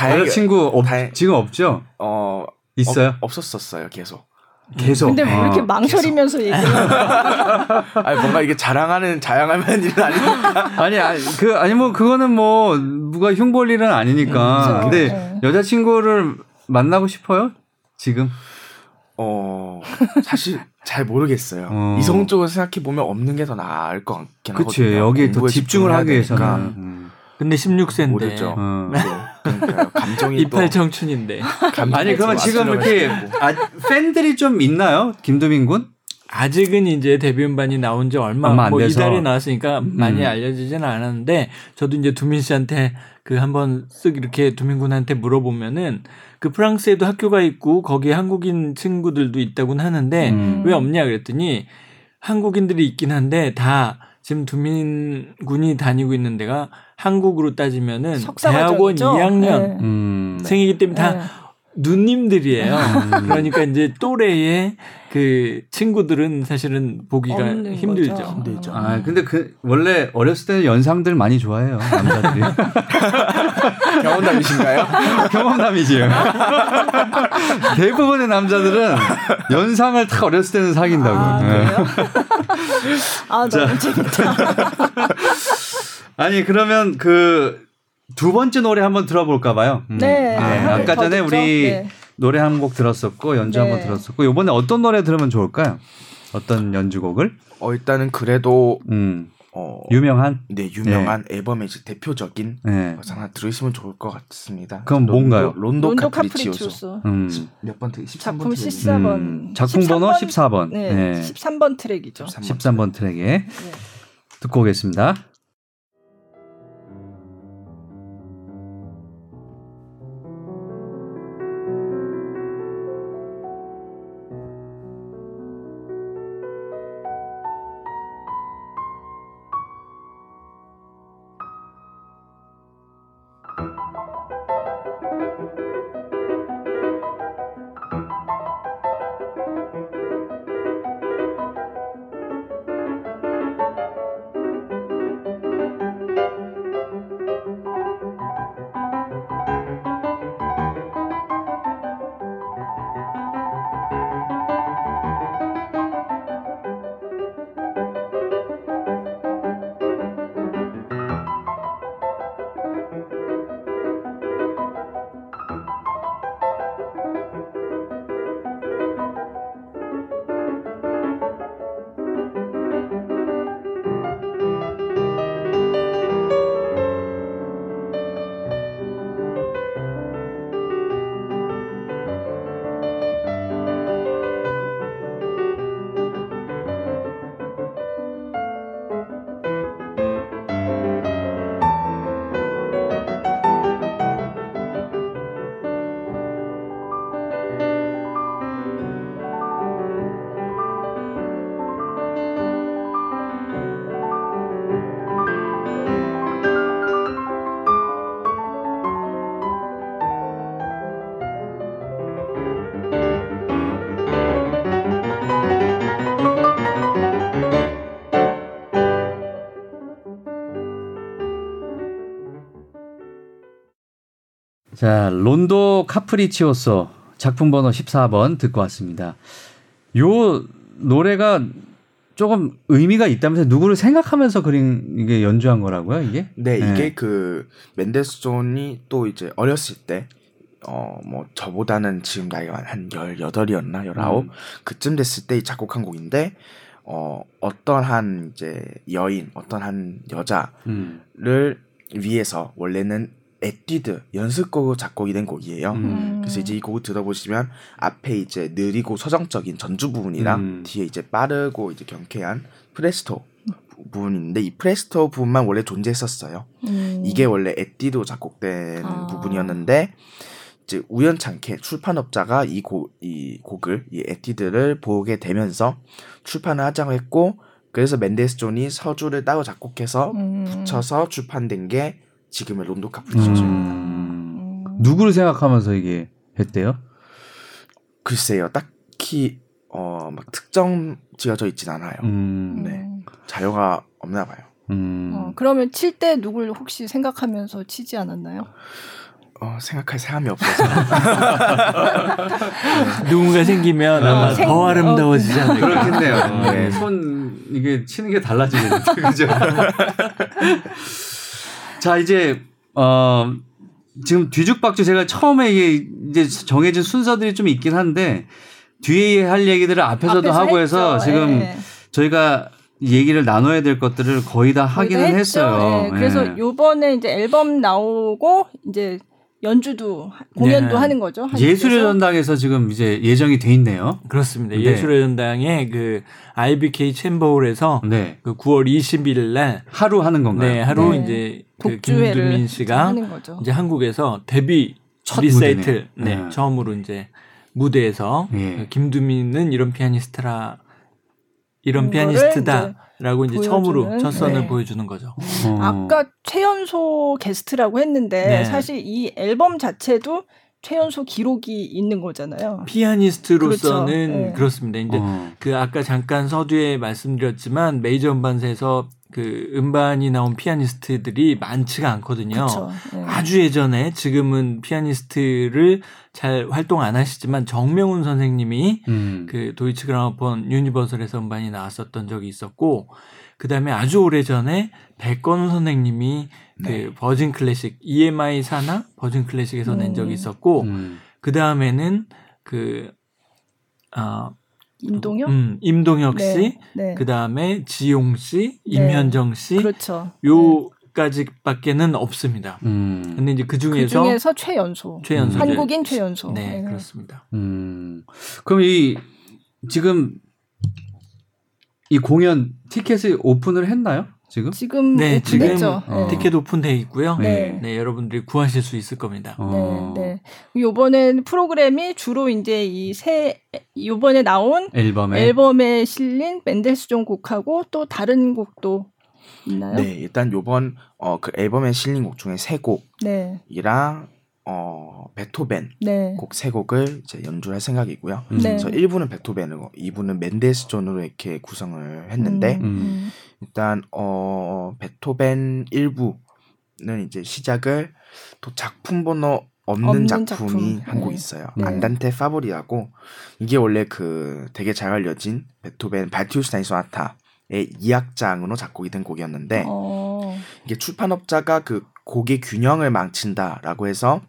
여자친구 없, 다행, 지금 없죠? 어 있어요? 없, 없었었어요. 계속. 계속. 근데 왜 이렇게 아, 망설이면서 얘기해요? 아니 뭔가 이게 자랑하는 자랑하는 일은 아니니까. 아니, 아니 그 아니 뭐 그거는 뭐 누가 흉볼 일은 아니니까. 음, 근데 네. 여자친구를 만나고 싶어요? 지금? 어 사실 잘 모르겠어요. 어. 이성 적으로 생각해 보면 없는 게 더 나을 것 같긴 하거든요. 그치 여기에 더 집중을 하기 위해서는. 음. 근데 16세인데. 모르죠. 어. 네. 그러니까요. 감정이 이팔 청춘인데. 아니 그러면 지금 이렇게 아, 팬들이 좀 있나요, 김도민 군? 아직은 이제 데뷔 음반이 나온 지 얼마, 얼마 뭐 이달이 나왔으니까 음. 많이 알려지지는 않았는데 저도 이제 두민 씨한테 그 한번 쓱 이렇게 두민 군한테 물어보면은 그 프랑스에도 학교가 있고 거기에 한국인 친구들도 있다고는 하는데 음. 왜 없냐 그랬더니 한국인들이 있긴 한데 다 지금 두민 군이 다니고 있는 데가 한국으로 따지면은 대학원 2학년 네. 음. 생이기 때문에 다 네. 누님들이에요. 음. 그러니까 이제 또래의 그 친구들은 사실은 보기가 힘들죠. 힘들죠. 아 근데 그 원래 어렸을 때는 연상들 많이 좋아해요 남자들이. 경험담이신가요? 경험담이지요. 대부분의 남자들은 연상을 딱 어렸을 때는 사귄다고. 아, 그래요? 아 너무 재밌다. 아니 그러면 그 두 번째 노래 한번 들어볼까 봐요. 음. 네. 네. 아, 까 전에 우리 네. 노래 한 곡 들었었고 연주 네. 한번 들었었고 이번에 어떤 노래 들으면 좋을까요? 어떤 연주곡을? 어 일단은 그래도 음. 어, 유명한 네 유명한 네. 앨범의 이제 대표적인 네. 것을 하나 들으시면 좋을 것 같습니다. 그럼 뭔가요? 론도, 론도 카프리치오소. 음. 몇번 트랙? 13번 작품 14번. 음. 작품 13번, 번호 14번. 네. 네. 13번 트랙이죠. 13번, 13번 트랙에 네. 듣고 오겠습니다. 자, 론도 카프리치오소 작품 번호 14번 듣고 왔습니다. 요 노래가 조금 의미가 있다면서 누구를 생각하면서 그린 이게 연주한 거라고요, 이게? 네, 네. 이게 그 멘델스존이 또 이제 어렸을 때 어, 뭐, 저보다는 지금 나이가 한 18이었나? 19? 음. 그쯤 됐을 때 작곡한 곡인데, 어, 어떤 한 이제 여인, 어떤 한 여자를 음. 위해서 원래는 에뛰드 연습곡으로 작곡이 된 곡이에요. 음. 그래서 이제 이 곡을 들어보시면 앞에 이제 느리고 서정적인 전주 부분이랑 음. 뒤에 이제 빠르고 이제 경쾌한 프레스토 부분인데 이 프레스토 부분만 원래 존재했었어요. 음. 이게 원래 에뛰드로 작곡된 아. 부분이었는데 이제 우연찮게 출판업자가 이, 곡, 이 곡을 이 에뛰드를 보게 되면서 출판을 하자고 했고 그래서 멘델스존이 서주를 따로 작곡해서 음. 붙여서 출판된 게 지금의 론도 카프리치오소입니다. 음. 누구를 생각하면서 이게 했대요? 글쎄요, 딱히 어 어, 막 특정 지어져 있진 않아요. 음. 네. 자료가 없나 봐요. 음. 어, 그러면 칠 때 누굴 혹시 생각하면서 치지 않았나요? 어, 생각할 사람이 없어서 누군가 생기면 어, 아마 생... 더 아름다워지지 않을까. 그렇겠네요. 어, 네. 손 이게 치는 게 달라지겠는데 그죠? 자 이제 어 지금 뒤죽박죽 제가 처음에 이게 이제 정해진 순서들이 좀 있긴 한데 뒤에 할 얘기들을 앞에서도 하고 해서 했죠. 지금 네. 저희가 얘기를 나눠야 될 것들을 거의 다 하기는 했어요. 네. 그래서 네. 요번에 이제 앨범 나오고 이제 연주도 공연도 네. 하는 거죠. 예술의 전당에서 지금 이제 예정이 돼 있네요. 그렇습니다. 네. 예술의 전당에 그 IBK 챔버홀에서 네. 그 9월 20일 날 하루 하는 건가요? 네, 하루 네. 이제 그 김두민 씨가 이제 한국에서 데뷔 첫 리사이틀 네, 네, 처음으로 이제 무대에서 예. 그 김두민은 이런 피아니스트라 이런 피아니스트다라고 이제, 이제 처음으로 첫 선을 네. 보여주는 거죠. 어. 아까 최연소 게스트라고 했는데 네. 사실 이 앨범 자체도 최연소 기록이 있는 거잖아요. 피아니스트로서는 그렇죠. 네. 그렇습니다. 이제 어. 그 아까 잠깐 서두에 말씀드렸지만 메이저 음반사에서 그 음반이 나온 피아니스트들이 많지가 않거든요. 네. 아주 예전에 지금은 피아니스트를 잘 활동 안 하시지만 정명훈 선생님이 음. 그 도이치 그라모폰 유니버설에서 음반이 나왔었던 적이 있었고 그다음에 아주 오래 전에 백건우 선생님이 그 네. 그 버진 클래식 EMI 산하 버진 클래식에서 음. 낸 적이 음. 있었고 음. 그다음에는 그 아, 임동혁? 음, 임동혁 씨, 네, 네. 그 다음에 지용 씨, 네. 임현정 씨, 그렇죠. 요까지밖에는 없습니다. 음. 근데 이제 그 중에서 그 중에서 최연소, 최연소, 한국인 최연소. 네, 네, 그렇습니다. 음, 그럼 이 지금 이 공연 티켓을 오픈을 했나요? 지금? 지금 네, 지금 어. 티켓 오픈돼 있고요. 네. 네, 여러분들이 구하실 수 있을 겁니다. 어. 네, 네. 요번엔 프로그램이 주로 이제 이 새 요번에 나온 앨범에 앨범에 실린 멘델스존 곡하고 또 다른 곡도 있나요? 네, 일단 요번 어 그 앨범에 실린 곡 중에 세 곡이랑 어, 베토벤 네. 곡 세 곡을 이제 연주할 생각이고요. 음. 네. 그래서 1부는 베토벤이고 2부는 멘델스존으로 이렇게 구성을 했는데 음. 음. 일단 어 베토벤 1부는 이제 시작을 또 작품 번호 없는, 작품이 작품. 한곡 네. 있어요. 네. 안단테 favori라고 이게 원래 그 되게 잘 알려진 베토벤 발트슈타인 소나타의 2악장으로 작곡이 된 곡이었는데 어. 이게 출판업자가 그 곡의 균형을 망친다라고 해서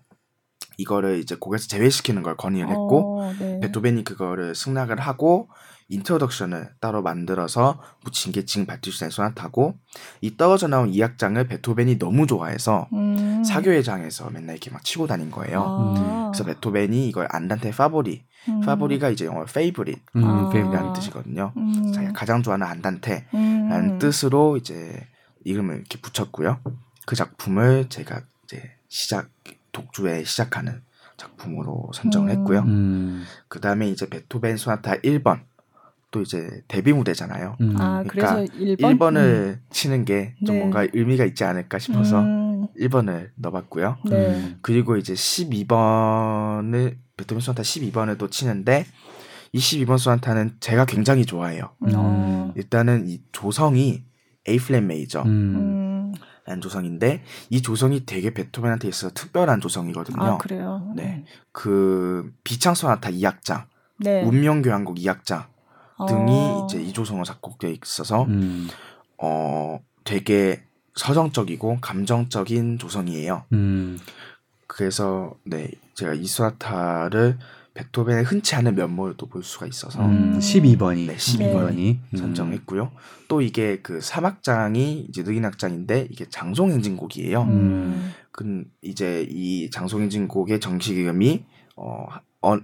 이거를 이제 곡에서 제외시키는 걸 건의를 했고 어, 네. 베토벤이 그거를 승낙을 하고 introduction을 따로 만들어서 붙인 게 지금 발트슈타인 소나타고 이 떨어져 나온 이 악장을 베토벤이 너무 좋아해서 음. 사교회장에서 맨날 이렇게 막 치고 다닌 거예요. 아. 그래서 베토벤이 이걸 안단테 favori, 음. favori가 이제 영어 favorite, 음. 아. favorite이라는 뜻이거든요. 음. 자기가 가장 좋아하는 안단테라는 음. 뜻으로 이제 이름을 이렇게 붙였고요. 그 작품을 제가 이제 시작 독주회 시작하는 작품으로 선정을 음. 했고요. 음. 그 다음에 이제 베토벤 소나타 1번 또 이제 데뷔 무대잖아요. 음. 아, 그러니까 1번? 1번 을 음. 치는 게좀 네. 뭔가 의미가 있지 않을까 싶어서 음. 1번을 넣어봤고요. 네. 그리고 이제 12번을 베토벤 소나타 12번을 또 치는데 이 12번 소나타는 제가 굉장히 좋아해요. 음. 일단은 이 조성이 A 플랫 메이저. 라는 조성인데 이 조성이 되게 베토벤한테 있어서 특별한 조성이거든요. 아, 그래요. 네. 네. 그 비창 소나타 2악장, 네. 운명 교향곡 2악장 등이 어. 이제 이 조성으로 작곡되어 있어서 음. 어 되게 서정적이고 감정적인 조성이에요. 음. 그래서 네 제가 이 소나타를 베토벤의 흔치 않은 면모를 또 볼 수가 있어서 음, 12번이 네, 12번이 네. 선정했고요. 음. 또 이게 그 사막장이 이제 느긴악장인데 이게 장송행진곡이에요. 음. 그 이제 이 장송행진곡의 정식 이름이 어,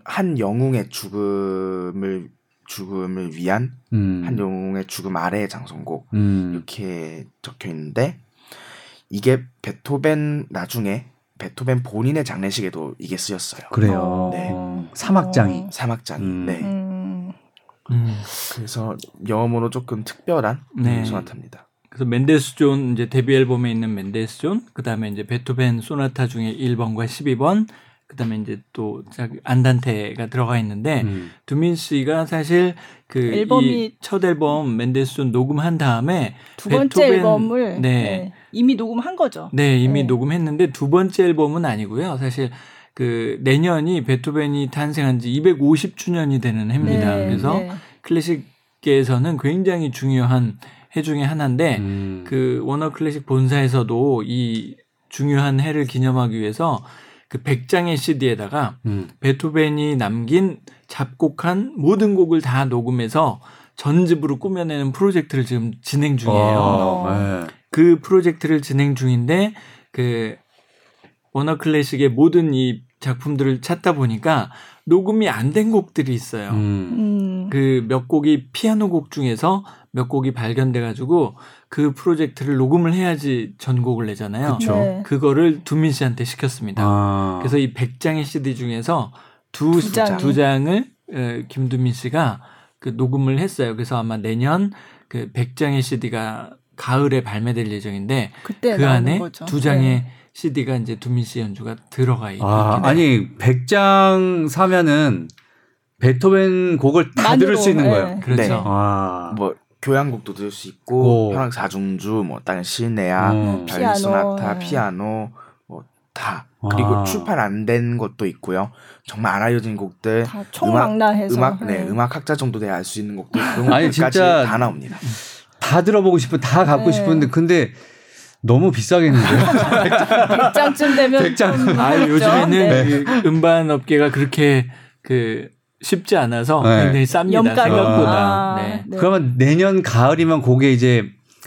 한 영웅의 죽음을 죽음을 위한 음. 한 영웅의 죽음 아래의 장송곡 음. 이렇게 적혀 있는데 이게 베토벤 나중에 베토벤 본인의 장례식에도 이게 쓰였어요. 그래요. 네. 어. 삼악장이. 삼악장이. 음. 네. 음. 음. 그래서 여러모로 조금 특별한 네. 소나타입니다. 그래서 멘델스존 이제 데뷔 앨범에 있는 멘델스존, 그다음에 이제 베토벤 소나타 중에 1번과 12번, 그다음에 이제 또 안단테가 들어가 있는데 음. 두민 씨가 사실 그 앨범이 첫 앨범 맨데스존 녹음한 다음에 두 번째 베토벤, 앨범을 네. 네. 이미 녹음한 거죠. 네, 이미 네. 녹음했는데 두 번째 앨범은 아니고요. 사실 그 내년이 베토벤이 탄생한 지 250주년이 되는 해입니다. 네, 그래서 네. 클래식계에서는 굉장히 중요한 해 중에 하나인데 음. 그 워너 클래식 본사에서도 이 중요한 해를 기념하기 위해서 그 100장의 CD에다가 음. 베토벤이 남긴 작곡한 모든 곡을 다 녹음해서 전집으로 꾸며내는 프로젝트를 지금 진행 중이에요. 어, 네. 그 프로젝트를 진행 중인데 그 워너 클래식의 모든 이 작품들을 찾다 보니까 녹음이 안 된 곡들이 있어요. 음. 음. 그몇 곡이 피아노 곡 중에서 몇 곡이 발견돼 가지고 그 프로젝트를 녹음을 해야지 전곡을 내잖아요. 네. 그거를 두민 씨한테 시켰습니다. 아. 그래서 이 100장의 CD 중에서 두, 두, 장. 두 장을 어, 김두민 씨가 그 녹음을 했어요. 그래서 아마 내년 그 100장의 CD가 가을에 발매될 예정인데 그 안에 거죠. 두 장의 네. CD가 이제 두민 씨 연주가 들어가 있긴 아, 아니 100장 사면은 베토벤 곡을 다 만으로, 들을 수 있는 네. 거예요. 그렇죠. 네. 아. 뭐 교향곡도 들을 수 있고 오. 현악 사중주 뭐 다른 시네아, 음. 바이올린 소나타, 피아노 뭐 다 그리고 아. 출판 안 된 것도 있고요. 정말 안 알려진 곡들 총망라해서 음악, 음악 네, 네 음악 학자 정도 돼야 알 수 있는 곡들 그런 아니 진짜 다 나옵니다. 다 들어보고 싶은 다 갖고 네. 싶은데 근데 너무 비싸겠는데요? 100장쯤 되면 100장. 아, 요즘에는 네. 음반 업계가 그렇게 그 쉽지 않아서 네. 굉장히 쌉니다. 생각보다. 아, 네. 네. 그러면 내년 가을이면 곡에 이제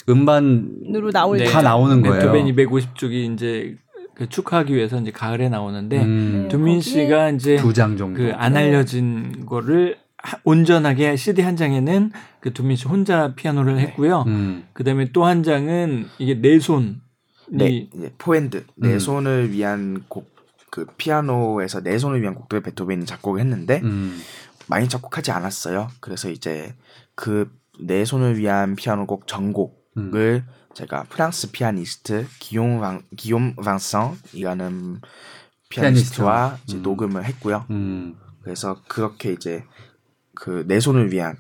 음반으로 나올 다 나오는 거예요. 베토벤 250주기 이제 그 축하하기 위해서 이제 가을에 나오는데 음. 두민 씨가 이제 두 장 정도 그 안 알려진 거를 온전하게 CD 한 장에는 그 두민 씨 혼자 피아노를 했고요. 음. 그다음에 또 한 장은 이게 네 손. 네, four hand 네 음. 손을 위한 곡 그 피아노에서 네 손을 위한 곡들 베토벤이 작곡을 했는데 음. 많이 작곡하지 않았어요. 그래서 이제 그네 손을 위한 피아노 곡 전곡을 음. 제가 프랑스 피아니스트 기욤 방 기욤 방성이라는 피아니스트와 이제 음. 녹음을 했고요. 음. 그래서 그렇게 이제 그 내 손을 위한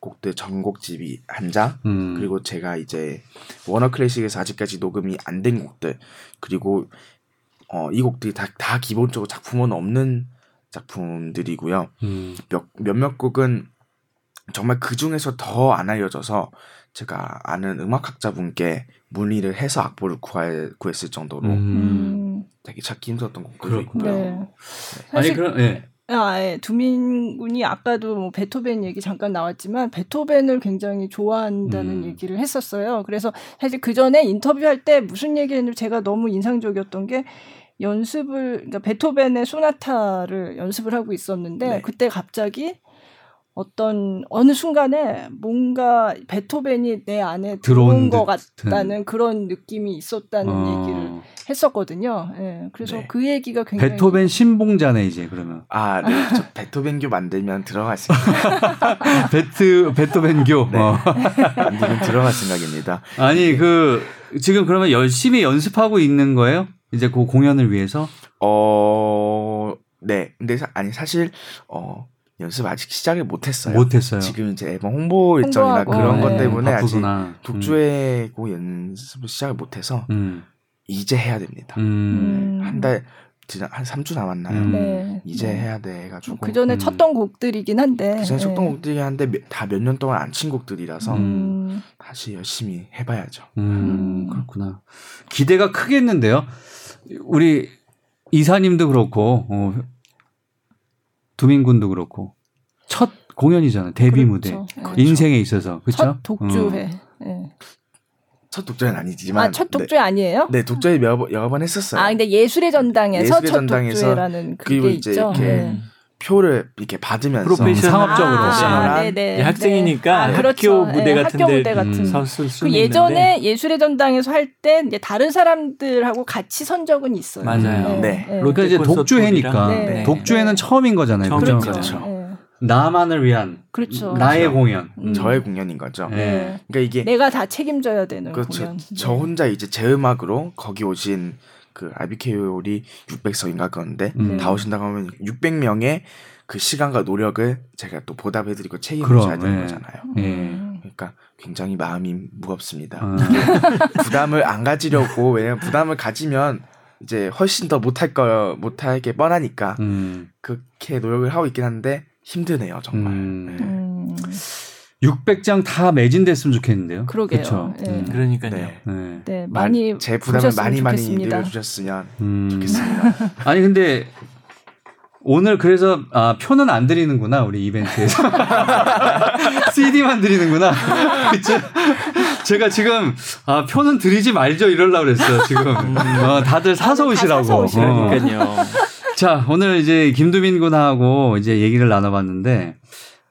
곡들 전곡집이 한 장, 음. 그리고 제가 이제 워너 클래식에서 아직까지 녹음이 안 된 곡들, 그리고 어, 이 곡들이 다, 다 기본적으로 작품은 없는 작품들이고요. 음. 몇, 몇몇 곡은 정말 그 중에서 더 안 알려져서 제가 아는 음악학자분께 문의를 해서 악보를 구할, 구했을 정도로 음. 되게 찾기 힘들었던 곡들이 있고요. 네. 네. 아니 그럼 네. 아, 예. 두민 군이 아까도 뭐 베토벤 얘기 잠깐 나왔지만 베토벤을 굉장히 좋아한다는 음. 얘기를 했었어요. 그래서 사실 그 전에 인터뷰할 때 무슨 얘기를 했는지 제가 너무 인상적이었던 게 연습을 그러니까 베토벤의 소나타를 연습을 하고 있었는데 네. 그때 갑자기 어떤 어느 순간에 뭔가 베토벤이 내 안에 들어온 것 같다는 그런 느낌이 있었다는 어. 얘기를 했었거든요. 예. 그래서 네. 그 얘기가 굉장히 베토벤 신봉자네 이제 그러면. 아, 네. 저 베토벤교 만들면 들어갈 수 베트 베토벤교. 네. 어. 만들면 들어갈 생각입니다. 아니 그 지금 그러면 열심히 연습하고 있는 거예요? 이제 그 공연을 위해서? 어, 네. 근데 사, 아니 사실 어. 연습 아직 시작을 못했어요. 못했어요. 지금 이제 앨범 홍보 일정이나 그런 것 네. 때문에 바쁘구나. 아직 독주회 고 음. 연습을 시작을 못해서 음. 이제 해야 됩니다. 음. 네. 한 달, 한 3주 남았나요? 음. 네. 이제 네. 해야 돼 가지고. 그 전에 음. 쳤던 곡들이긴 한데. 그 전에 쳤던 네. 곡들이긴 한데, 다 몇 년 동안 안 친 곡들이라서, 음. 다시 열심히 해봐야죠. 그렇구나. 기대가 크겠는데요? 우리 이사님도 그렇고, 어, 두민군도 그렇고 첫 공연이잖아요. 데뷔 그렇죠. 무대. 네. 인생에 있어서. 그렇죠? 첫 독주회. 어. 네. 첫 독주는 아니지만 아, 첫 독주회 네. 아니에요? 네, 독주회 몇, 여러 번 했었어요. 아, 근데 예술의 전당에서 예술의 첫 전당에서 독주회라는 그게 이제 있죠. 이렇게 네. 표를 이렇게 받으면서 프로페셔널 상업적으로 아, 네네. 학생이니까 아, 그렇죠. 학교 무대 같은 네, 학교 무대 음, 그 예전에 있는데. 예술의 전당에서 할 때 이제 다른 사람들하고 같이 선 적은 있어요. 맞아요. 네. 네. 그러니까 이제 독주회니까 네. 독주회는 처음인 거잖아요. 그렇죠. 그렇죠. 그렇죠. 나만을 위한 그렇죠. 나의 그렇죠. 공연, 음. 저의 공연인 거죠. 네. 그러니까 이게 내가 다 책임져야 되는 그렇죠. 공연. 저 혼자 이제 제 음악으로 거기 오신 그 RBK홀이 600석인가 그런데 음. 다 오신다고 하면 600명의 그 시간과 노력을 제가 또 보답해드리고 책임을 져야 되는 네. 거잖아요. 네. 그러니까 굉장히 마음이 무겁습니다. 아. 부담을 안 가지려고 왜냐면 부담을 가지면 이제 훨씬 더 못할 거 못할 게 뻔하니까 음. 그렇게 노력을 하고 있긴 한데 힘드네요 정말. 음. 네. 600장 다 매진됐으면 좋겠는데요. 그러게요. 그렇죠. 네. 음. 그러니까요. 네. 네. 네. 많이 제 부담을 많이 많이 늘려주셨으면 음. 좋겠습니다. 아니 근데 오늘 그래서 아, 표는 안 드리는구나 우리 이벤트에서 CD만 드리는구나. 그쵸? 제가 지금 아, 표는 드리지 말죠 이럴라 그랬어요 지금 어, 다들 사서 오시라고. 사서 오시라니까요. 어. 자 오늘 이제 김두민 군하고 이제 얘기를 나눠봤는데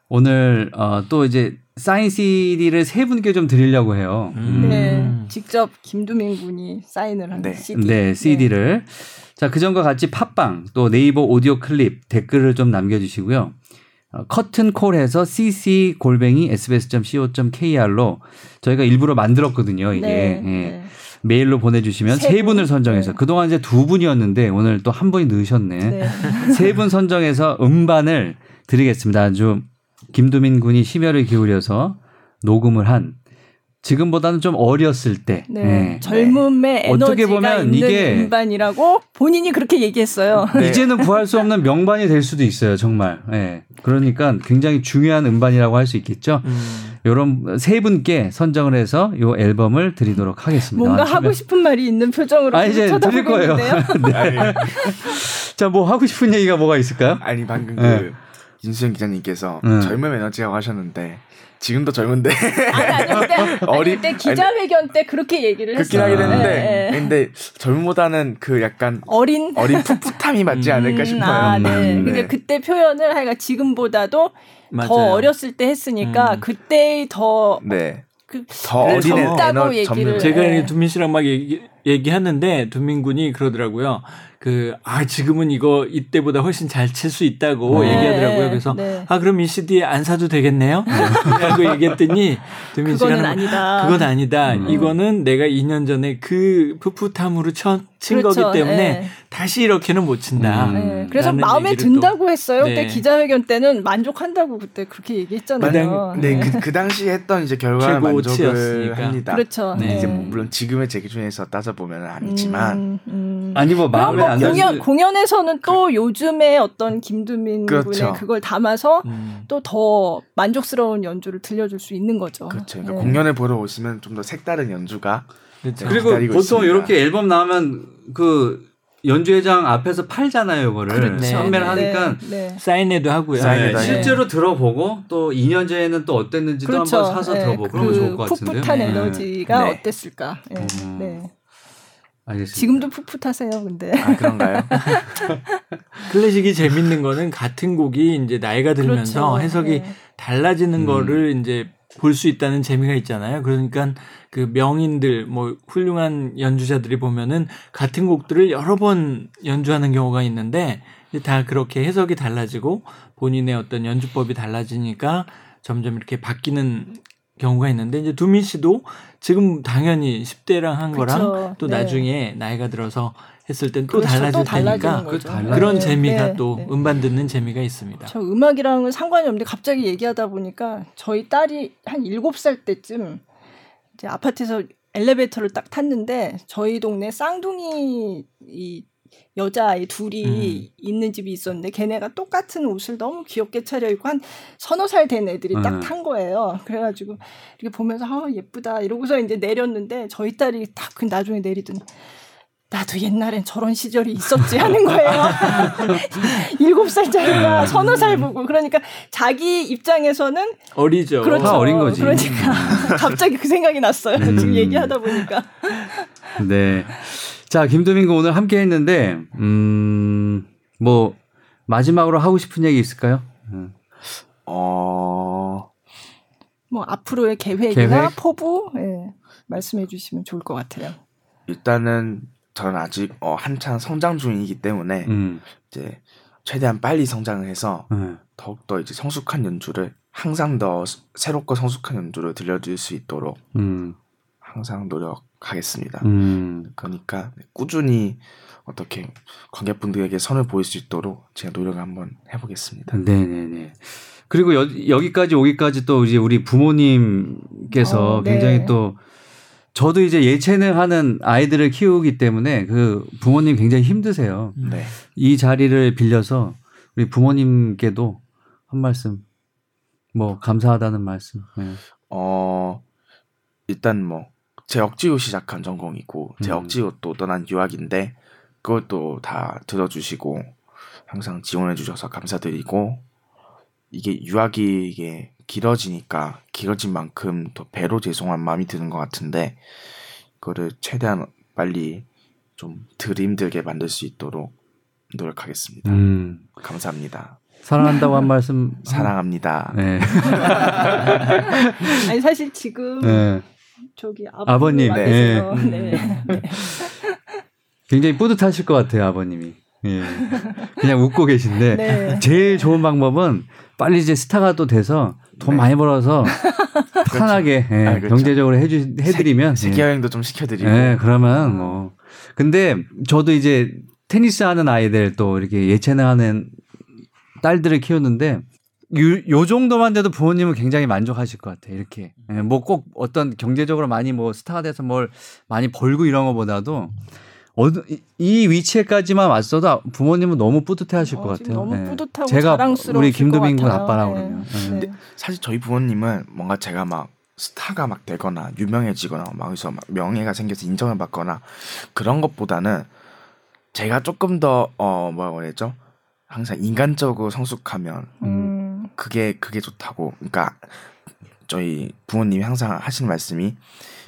오늘 어, 또 이제 사인 CD를 세 분께 좀 드리려고 해요. 음. 네, 직접 김두민 군이 사인을 한 네. CD. 네, CD를. 네. 자, 그전과 같이 팟빵 또 네이버 오디오 클립 댓글을 좀 남겨주시고요. 어, 커튼콜에서 cc 골뱅이 sbs.co.kr로 저희가 일부러 만들었거든요. 이게 네, 예. 네. 메일로 보내주시면 세, 세 분을 선정해서 네. 그동안 이제 두 분이었는데 오늘 또 한 분이 넣으셨네. 네. 세분 선정해서 음반을 드리겠습니다. 아주 김두민 군이 심혈을 기울여서 녹음을 한 지금보다는 좀 어렸을 때 네. 네. 젊음의 에너지가 어떻게 보면 있는 이게 음반이라고 본인이 그렇게 얘기했어요. 네. 이제는 구할 수 없는 명반이 될 수도 있어요, 정말. 네. 그러니까 굉장히 중요한 음반이라고 할 수 있겠죠. 음. 이런 세 분께 선정을 해서 이 앨범을 드리도록 하겠습니다. 뭔가 하고 싶은 말이 있는 표정으로 아, 이제 드릴 거예요. 네. 자, 뭐 하고 싶은 얘기가 뭐가 있을까요? 아니 방금 네. 그 인수영 기자님께서 음. 젊음 에너지라고 하셨는데 지금도 젊은데. 아니, 아니, 그때, 어리, 그때 기자회견 때 그렇게 얘기를. 그렇긴 하긴 했는데, 네, 네. 근데 젊음보다는 그 약간 어린 어린 풋풋함이 맞지 않을까 음, 싶어요. 아, 네. 음, 네. 근데 그때 표현을 하여가 지금보다도 맞아요. 더 어렸을 때 했으니까 음. 그때 더 네. 그, 더 어린 에너, 얘기를 제가 네. 두민 씨랑 막 얘기, 얘기하는데 두민 군이 그러더라고요. 그, 아, 지금은 이거 이때보다 훨씬 잘 칠 수 있다고 네. 얘기하더라고요. 그래서, 네. 아, 그럼 이 CD 안 사도 되겠네요? 라고 얘기했더니. 그건 아니다. 그건 아니다. 음. 이거는 내가 2년 전에 그 풋풋함으로 쳐, 친 그렇죠. 거기 때문에 네. 다시 이렇게는 못 친다. 음. 네. 그래서 마음에 든다고 또, 했어요. 그때 네. 기자회견 때는 만족한다고 그때 그렇게 얘기했잖아요. 그, 네, 그, 그 당시 했던 이제 결과를 만족을 합니다. 그렇죠. 네. 이제 물론 지금의 제 기준에서 따져 보면 아니지만. 음, 음. 아니, 뭐 마음에 뭐 공연, 공연에서는 또 그, 요즘에 어떤 김두민 그렇죠. 군의 그걸 담아서 음. 또더 만족스러운 연주를 들려줄 수 있는 거죠. 그렇죠. 그러니까 공연을 보러 오시면 좀 더 색다른 연주가 그렇죠. 그리고 보통 있습니다. 이렇게 앨범 나오면 그 연주회장 앞에서 팔잖아요, 이거를. 그렇죠. 판매를 네. 하니까 네. 네. 사인회도 하고요. 사인회도 네. 실제로 들어보고 또 2년 전에는 또 어땠는지도 그렇죠. 한번 사서 네. 들어보고 그러면 그 좋을 것 같은데요. 풋풋한 네. 에너지가 어땠을까. 음. 네. 알겠습니다. 지금도 풋풋하세요, 근데. 아, 그런가요? 클래식이 재밌는 거는 같은 곡이 이제 나이가 들면서 그렇죠. 해석이 달라지는 음. 거를 이제 볼 수 있다는 재미가 있잖아요. 그러니까 그 명인들 뭐 훌륭한 연주자들이 보면은 같은 곡들을 여러 번 연주하는 경우가 있는데 다 그렇게 해석이 달라지고 본인의 어떤 연주법이 달라지니까 점점 이렇게 바뀌는 경우가 있는데 이제 두민 씨도 지금 당연히 10대랑 한 그쵸. 거랑 또 네. 나중에 나이가 들어서 했을 땐또 그렇죠. 달라질 테니까 그런 네. 재미가 네. 또 네. 음반 듣는 재미가 있습니다. 저 음악이랑은 상관이 없는데 갑자기 얘기하다 보니까 저희 딸이 한 7살 때쯤 이제 아파트에서 엘리베이터를 딱 탔는데 저희 동네 쌍둥이 이 여자아이 둘이 음. 있는 집이 있었는데 걔네가 똑같은 옷을 너무 귀엽게 차려입고 한 서너 살 된 애들이 음. 딱탄 거예요. 그래가지고 이렇게 보면서 아 예쁘다 이러고서 이제 내렸는데 저희 딸이 딱 그 나중에 내리더니 나도 옛날엔 저런 시절이 있었지 하는 거예요. 일곱 살짜리가 음. 서너 살 보고 그러니까 자기 입장에서는 어리죠. 그렇죠. 어린 거지. 그러니까 갑자기 그 생각이 났어요. 음. 지금 얘기하다 보니까. 네. 자, 김도민과 오늘 함께 했는데 음, 뭐 마지막으로 하고 싶은 얘기 있을까요? 음. 어. 뭐 앞으로의 계획이나 계획? 포부 네, 말씀해 주시면 좋을 것 같아요. 일단은 저는 아직 어, 한창 성장 중이기 때문에 음. 이제 최대한 빨리 성장을 해서 음. 더욱더 이제 성숙한 연주를 항상 더 새롭고 성숙한 연주를 들려줄 수 있도록 음. 항상 노력하겠습니다. 음. 그러니까 꾸준히 어떻게 관객분들에게 선을 보일 수 있도록 제가 노력을 한번 해보겠습니다. 네네네. 그리고 여, 여기까지 오기까지 또 이제 우리 부모님께서 어, 네. 굉장히 또 저도 이제 예체능 하는 아이들을 키우기 때문에 그 부모님 굉장히 힘드세요. 네. 이 자리를 빌려서 우리 부모님께도 한 말씀 뭐 감사하다는 말씀. 네. 어 일단 뭐 제 억지로 시작한 전공이고 제 음. 억지로 또 떠난 유학인데 그것도 다 들어주시고 항상 지원해 주셔서 감사드리고 이게 유학이 이게 길어지니까 길어진 만큼 더 배로 죄송한 마음이 드는 것 같은데 그거를 최대한 빨리 좀 덜 힘들게 만들 수 있도록 노력하겠습니다. 음. 감사합니다. 사랑한다고 한 말씀 사랑합니다. 네. 아니 사실 지금 네. 저기 아버님 네. 네. 네. 굉장히 뿌듯하실 것 같아요 아버님이. 예. 그냥 웃고 계신데 네. 제일 좋은 방법은 빨리 이제 스타가 또 돼서 돈 네. 많이 벌어서 그렇죠. 편하게 예, 아, 그렇죠. 경제적으로 해주 해드리면 세계 여행도 좀 시켜드리고. 예, 그러면 뭐 근데 저도 이제 테니스 하는 아이들 또 이렇게 예체능 하는 딸들을 키우는데 요, 요 정도만 돼도 부모님은 굉장히 만족하실 것 같아요. 이렇게 예, 뭐꼭 어떤 경제적으로 많이 뭐 스타가 돼서 뭘 많이 벌고 이런 것보다도 어느 이 위치에까지만 왔어도 부모님은 너무 뿌듯해하실 어, 것 같아요. 너무 네. 뿌듯하고 제가 우리 김도민 군 아빠라고 네. 그러면. 네. 근데 사실 저희 부모님은 뭔가 제가 막 스타가 막 되거나 유명해지거나 막 여기서 막 명예가 생겨서 인정을 받거나 그런 것보다는 제가 조금 더어 뭐라고 그랬죠? 항상 인간적으로 성숙하면 음. 그게 그게 좋다고. 그러니까 저희 부모님이 항상 하시는 말씀이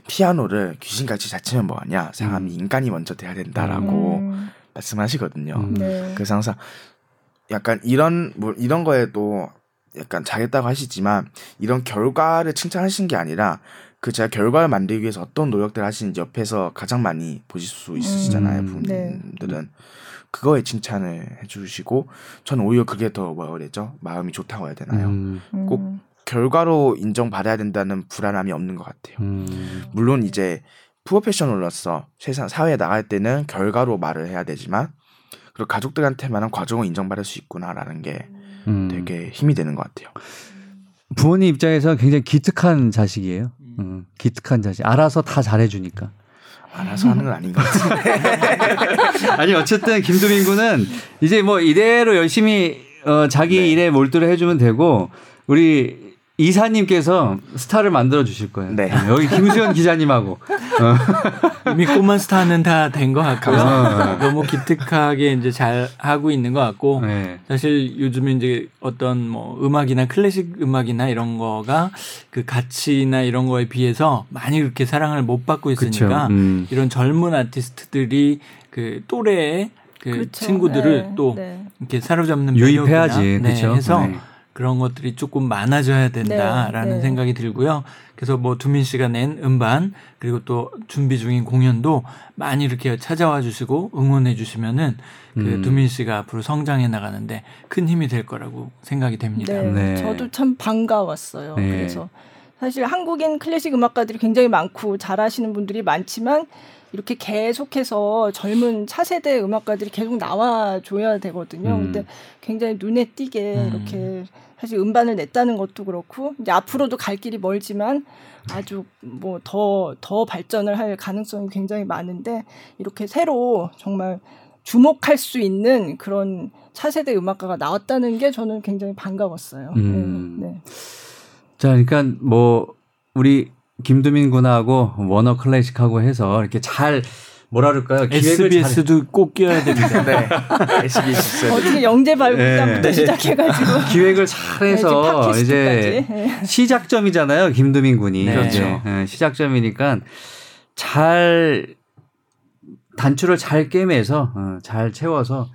피아노를 귀신같이 잘 치면 뭐하냐 사람이 음. 인간이 먼저 돼야 된다라고 음. 말씀하시거든요. 음. 네. 그래서 항상 약간 이런 뭐 이런 거에도 약간 잘했다고 하시지만 이런 결과를 칭찬하신 게 아니라 그 제가 결과를 만들기 위해서 어떤 노력들을 하시는지 옆에서 가장 많이 보실 수 있으시잖아요 음. 네. 부모님들은 네. 그거에 칭찬을 해주시고 저는 오히려 그게 더 뭐라 그랬죠 마음이 좋다고 해야 되나요 음. 꼭 음. 결과로 인정받아야 된다는 불안함이 없는 것 같아요. 음. 물론 이제 프로페셔널로서 세상 사회에 나갈 때는 결과로 말을 해야 되지만 그리고 가족들한테만한 과정을 인정받을 수 있구나라는 게 음. 되게 힘이 되는 것 같아요. 부모님 입장에서 굉장히 기특한 자식이에요. 음, 기특한 자식. 알아서 다 잘해주니까. 알아서 하는 건 아닌 것 같은데. 아니 어쨌든 김두민 군은 이제 뭐 이대로 열심히 어, 자기 네. 일에 몰두를 해주면 되고 우리 이사님께서 스타를 만들어 주실 거예요. 네. 여기 김수현 기자님하고 어. 이미 꼬만 스타는 다 된 것 같고요. 어. 너무 기특하게 이제 잘 하고 있는 것 같고 네. 사실 요즘에 이제 어떤 뭐 음악이나 클래식 음악이나 이런 거가 그 가치나 이런 거에 비해서 많이 그렇게 사랑을 못 받고 있으니까 음. 이런 젊은 아티스트들이 그 또래의 그 그렇죠. 친구들을 네. 또 네. 이렇게 사로잡는 유입해야지 네, 그렇죠. 해서 네. 그런 것들이 조금 많아져야 된다라는 네, 네. 생각이 들고요. 그래서 뭐 두민 씨가 낸 음반 그리고 또 준비 중인 공연도 많이 이렇게 찾아와 주시고 응원해 주시면은 그 음. 두민 씨가 앞으로 성장해 나가는데 큰 힘이 될 거라고 생각이 됩니다. 네, 네. 저도 참 반가웠어요. 네. 그래서 사실 한국인 클래식 음악가들이 굉장히 많고 잘하시는 분들이 많지만 이렇게 계속해서 젊은 차세대 음악가들이 계속 나와줘야 되거든요. 음. 근데 굉장히 눈에 띄게 음. 이렇게 사실 음반을 냈다는 것도 그렇고 이제 앞으로도 갈 길이 멀지만 아주 뭐더더 발전을 할 가능성이 굉장히 많은데 이렇게 새로 정말 주목할 수 있는 그런 차세대 음악가가 나왔다는 게 저는 굉장히 반가웠어요. 음. 네. 네. 자, 그러니까 뭐 우리 김두민 군하고 워너 클래식하고 해서 이렇게 잘 뭐라 그럴까요? SBS도 꼭 끼워야 됩니다. 네. SBS. 어떻게 영재 발굴부터 네. 시작해가지고 기획을 잘해서 네, 이제 네. 시작점이잖아요. 김두민 군이 네. 그렇죠. 네, 시작점이니까 잘 단추를 잘 꿰매서 어, 잘 채워서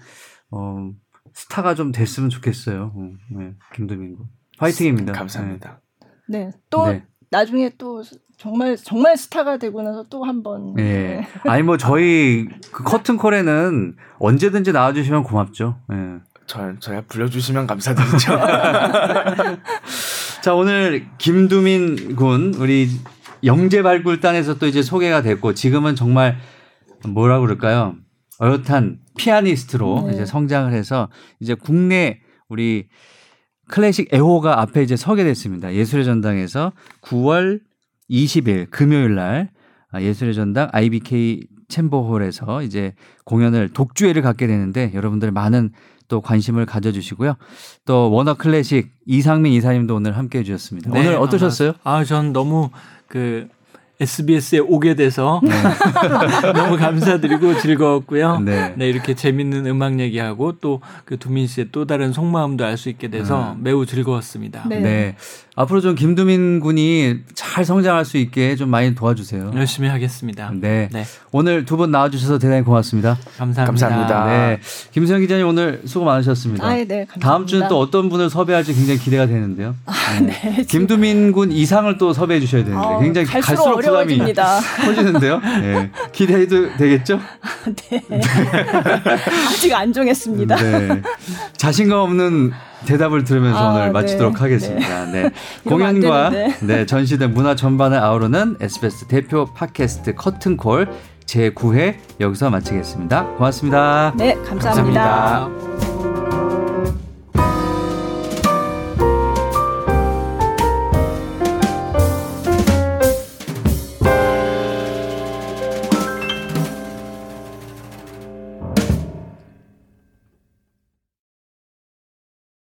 어, 스타가 좀 됐으면 좋겠어요. 어, 네, 김두민 군. 화이팅입니다. 감사합니다. 네. 또 나중에 또 정말 정말 스타가 되고 나서 또 한번. 예. 네. 아니 뭐 저희 그 커튼콜에는 언제든지 나와주시면 고맙죠. 예. 저 저야 불러주시면 감사드리죠. 자 오늘 김두민 군 우리 영재 발굴단에서 또 이제 소개가 됐고 지금은 정말 뭐라 그럴까요? 어엿한 피아니스트로 네. 이제 성장을 해서 이제 국내 우리 클래식 애호가 앞에 이제 서게 됐습니다. 예술의 전당에서 9월 20일 금요일 날 아, 예술의 전당 IBK 챔버홀에서 이제 공연을 독주회를 갖게 되는데 여러분들 많은 또 관심을 가져주시고요. 또 워너 클래식 이상민 이사님도 오늘 함께 해주셨습니다. 네, 오늘 어떠셨어요? 아, 전 너무 그 SBS에 오게 돼서 네. 너무 감사드리고 즐거웠고요. 네. 네. 이렇게 재밌는 음악 얘기하고 또 그 두민 씨의 또 다른 속마음도 알 수 있게 돼서 음. 매우 즐거웠습니다. 네. 네. 앞으로 좀 김두민 군이 잘 성장할 수 있게 좀 많이 도와주세요. 열심히 하겠습니다. 네. 네. 오늘 두 분 나와주셔서 대단히 고맙습니다. 감사합니다. 감사합니다. 네. 김수영 기자님 오늘 수고 많으셨습니다. 아, 네. 감사합니다. 다음 주는 또 어떤 분을 섭외할지 굉장히 기대가 되는데요. 아, 네. 김두민 군 이상을 또 섭외해 주셔야 되는데 어, 굉장히 갈수록, 갈수록 부담이 커지는데요. 네. 기대해도 되겠죠? 네. 아직 안 정했습니다. 네. 자신감 없는 대답을 들으면서 아, 오늘 마치도록 네. 하겠습니다. 네. 네. 공연과 네, 전시된 문화 전반을 아우르는 SBS 대표 팟캐스트 커튼콜 제9회 여기서 마치겠습니다. 고맙습니다. 네, 감사합니다. 감사합니다.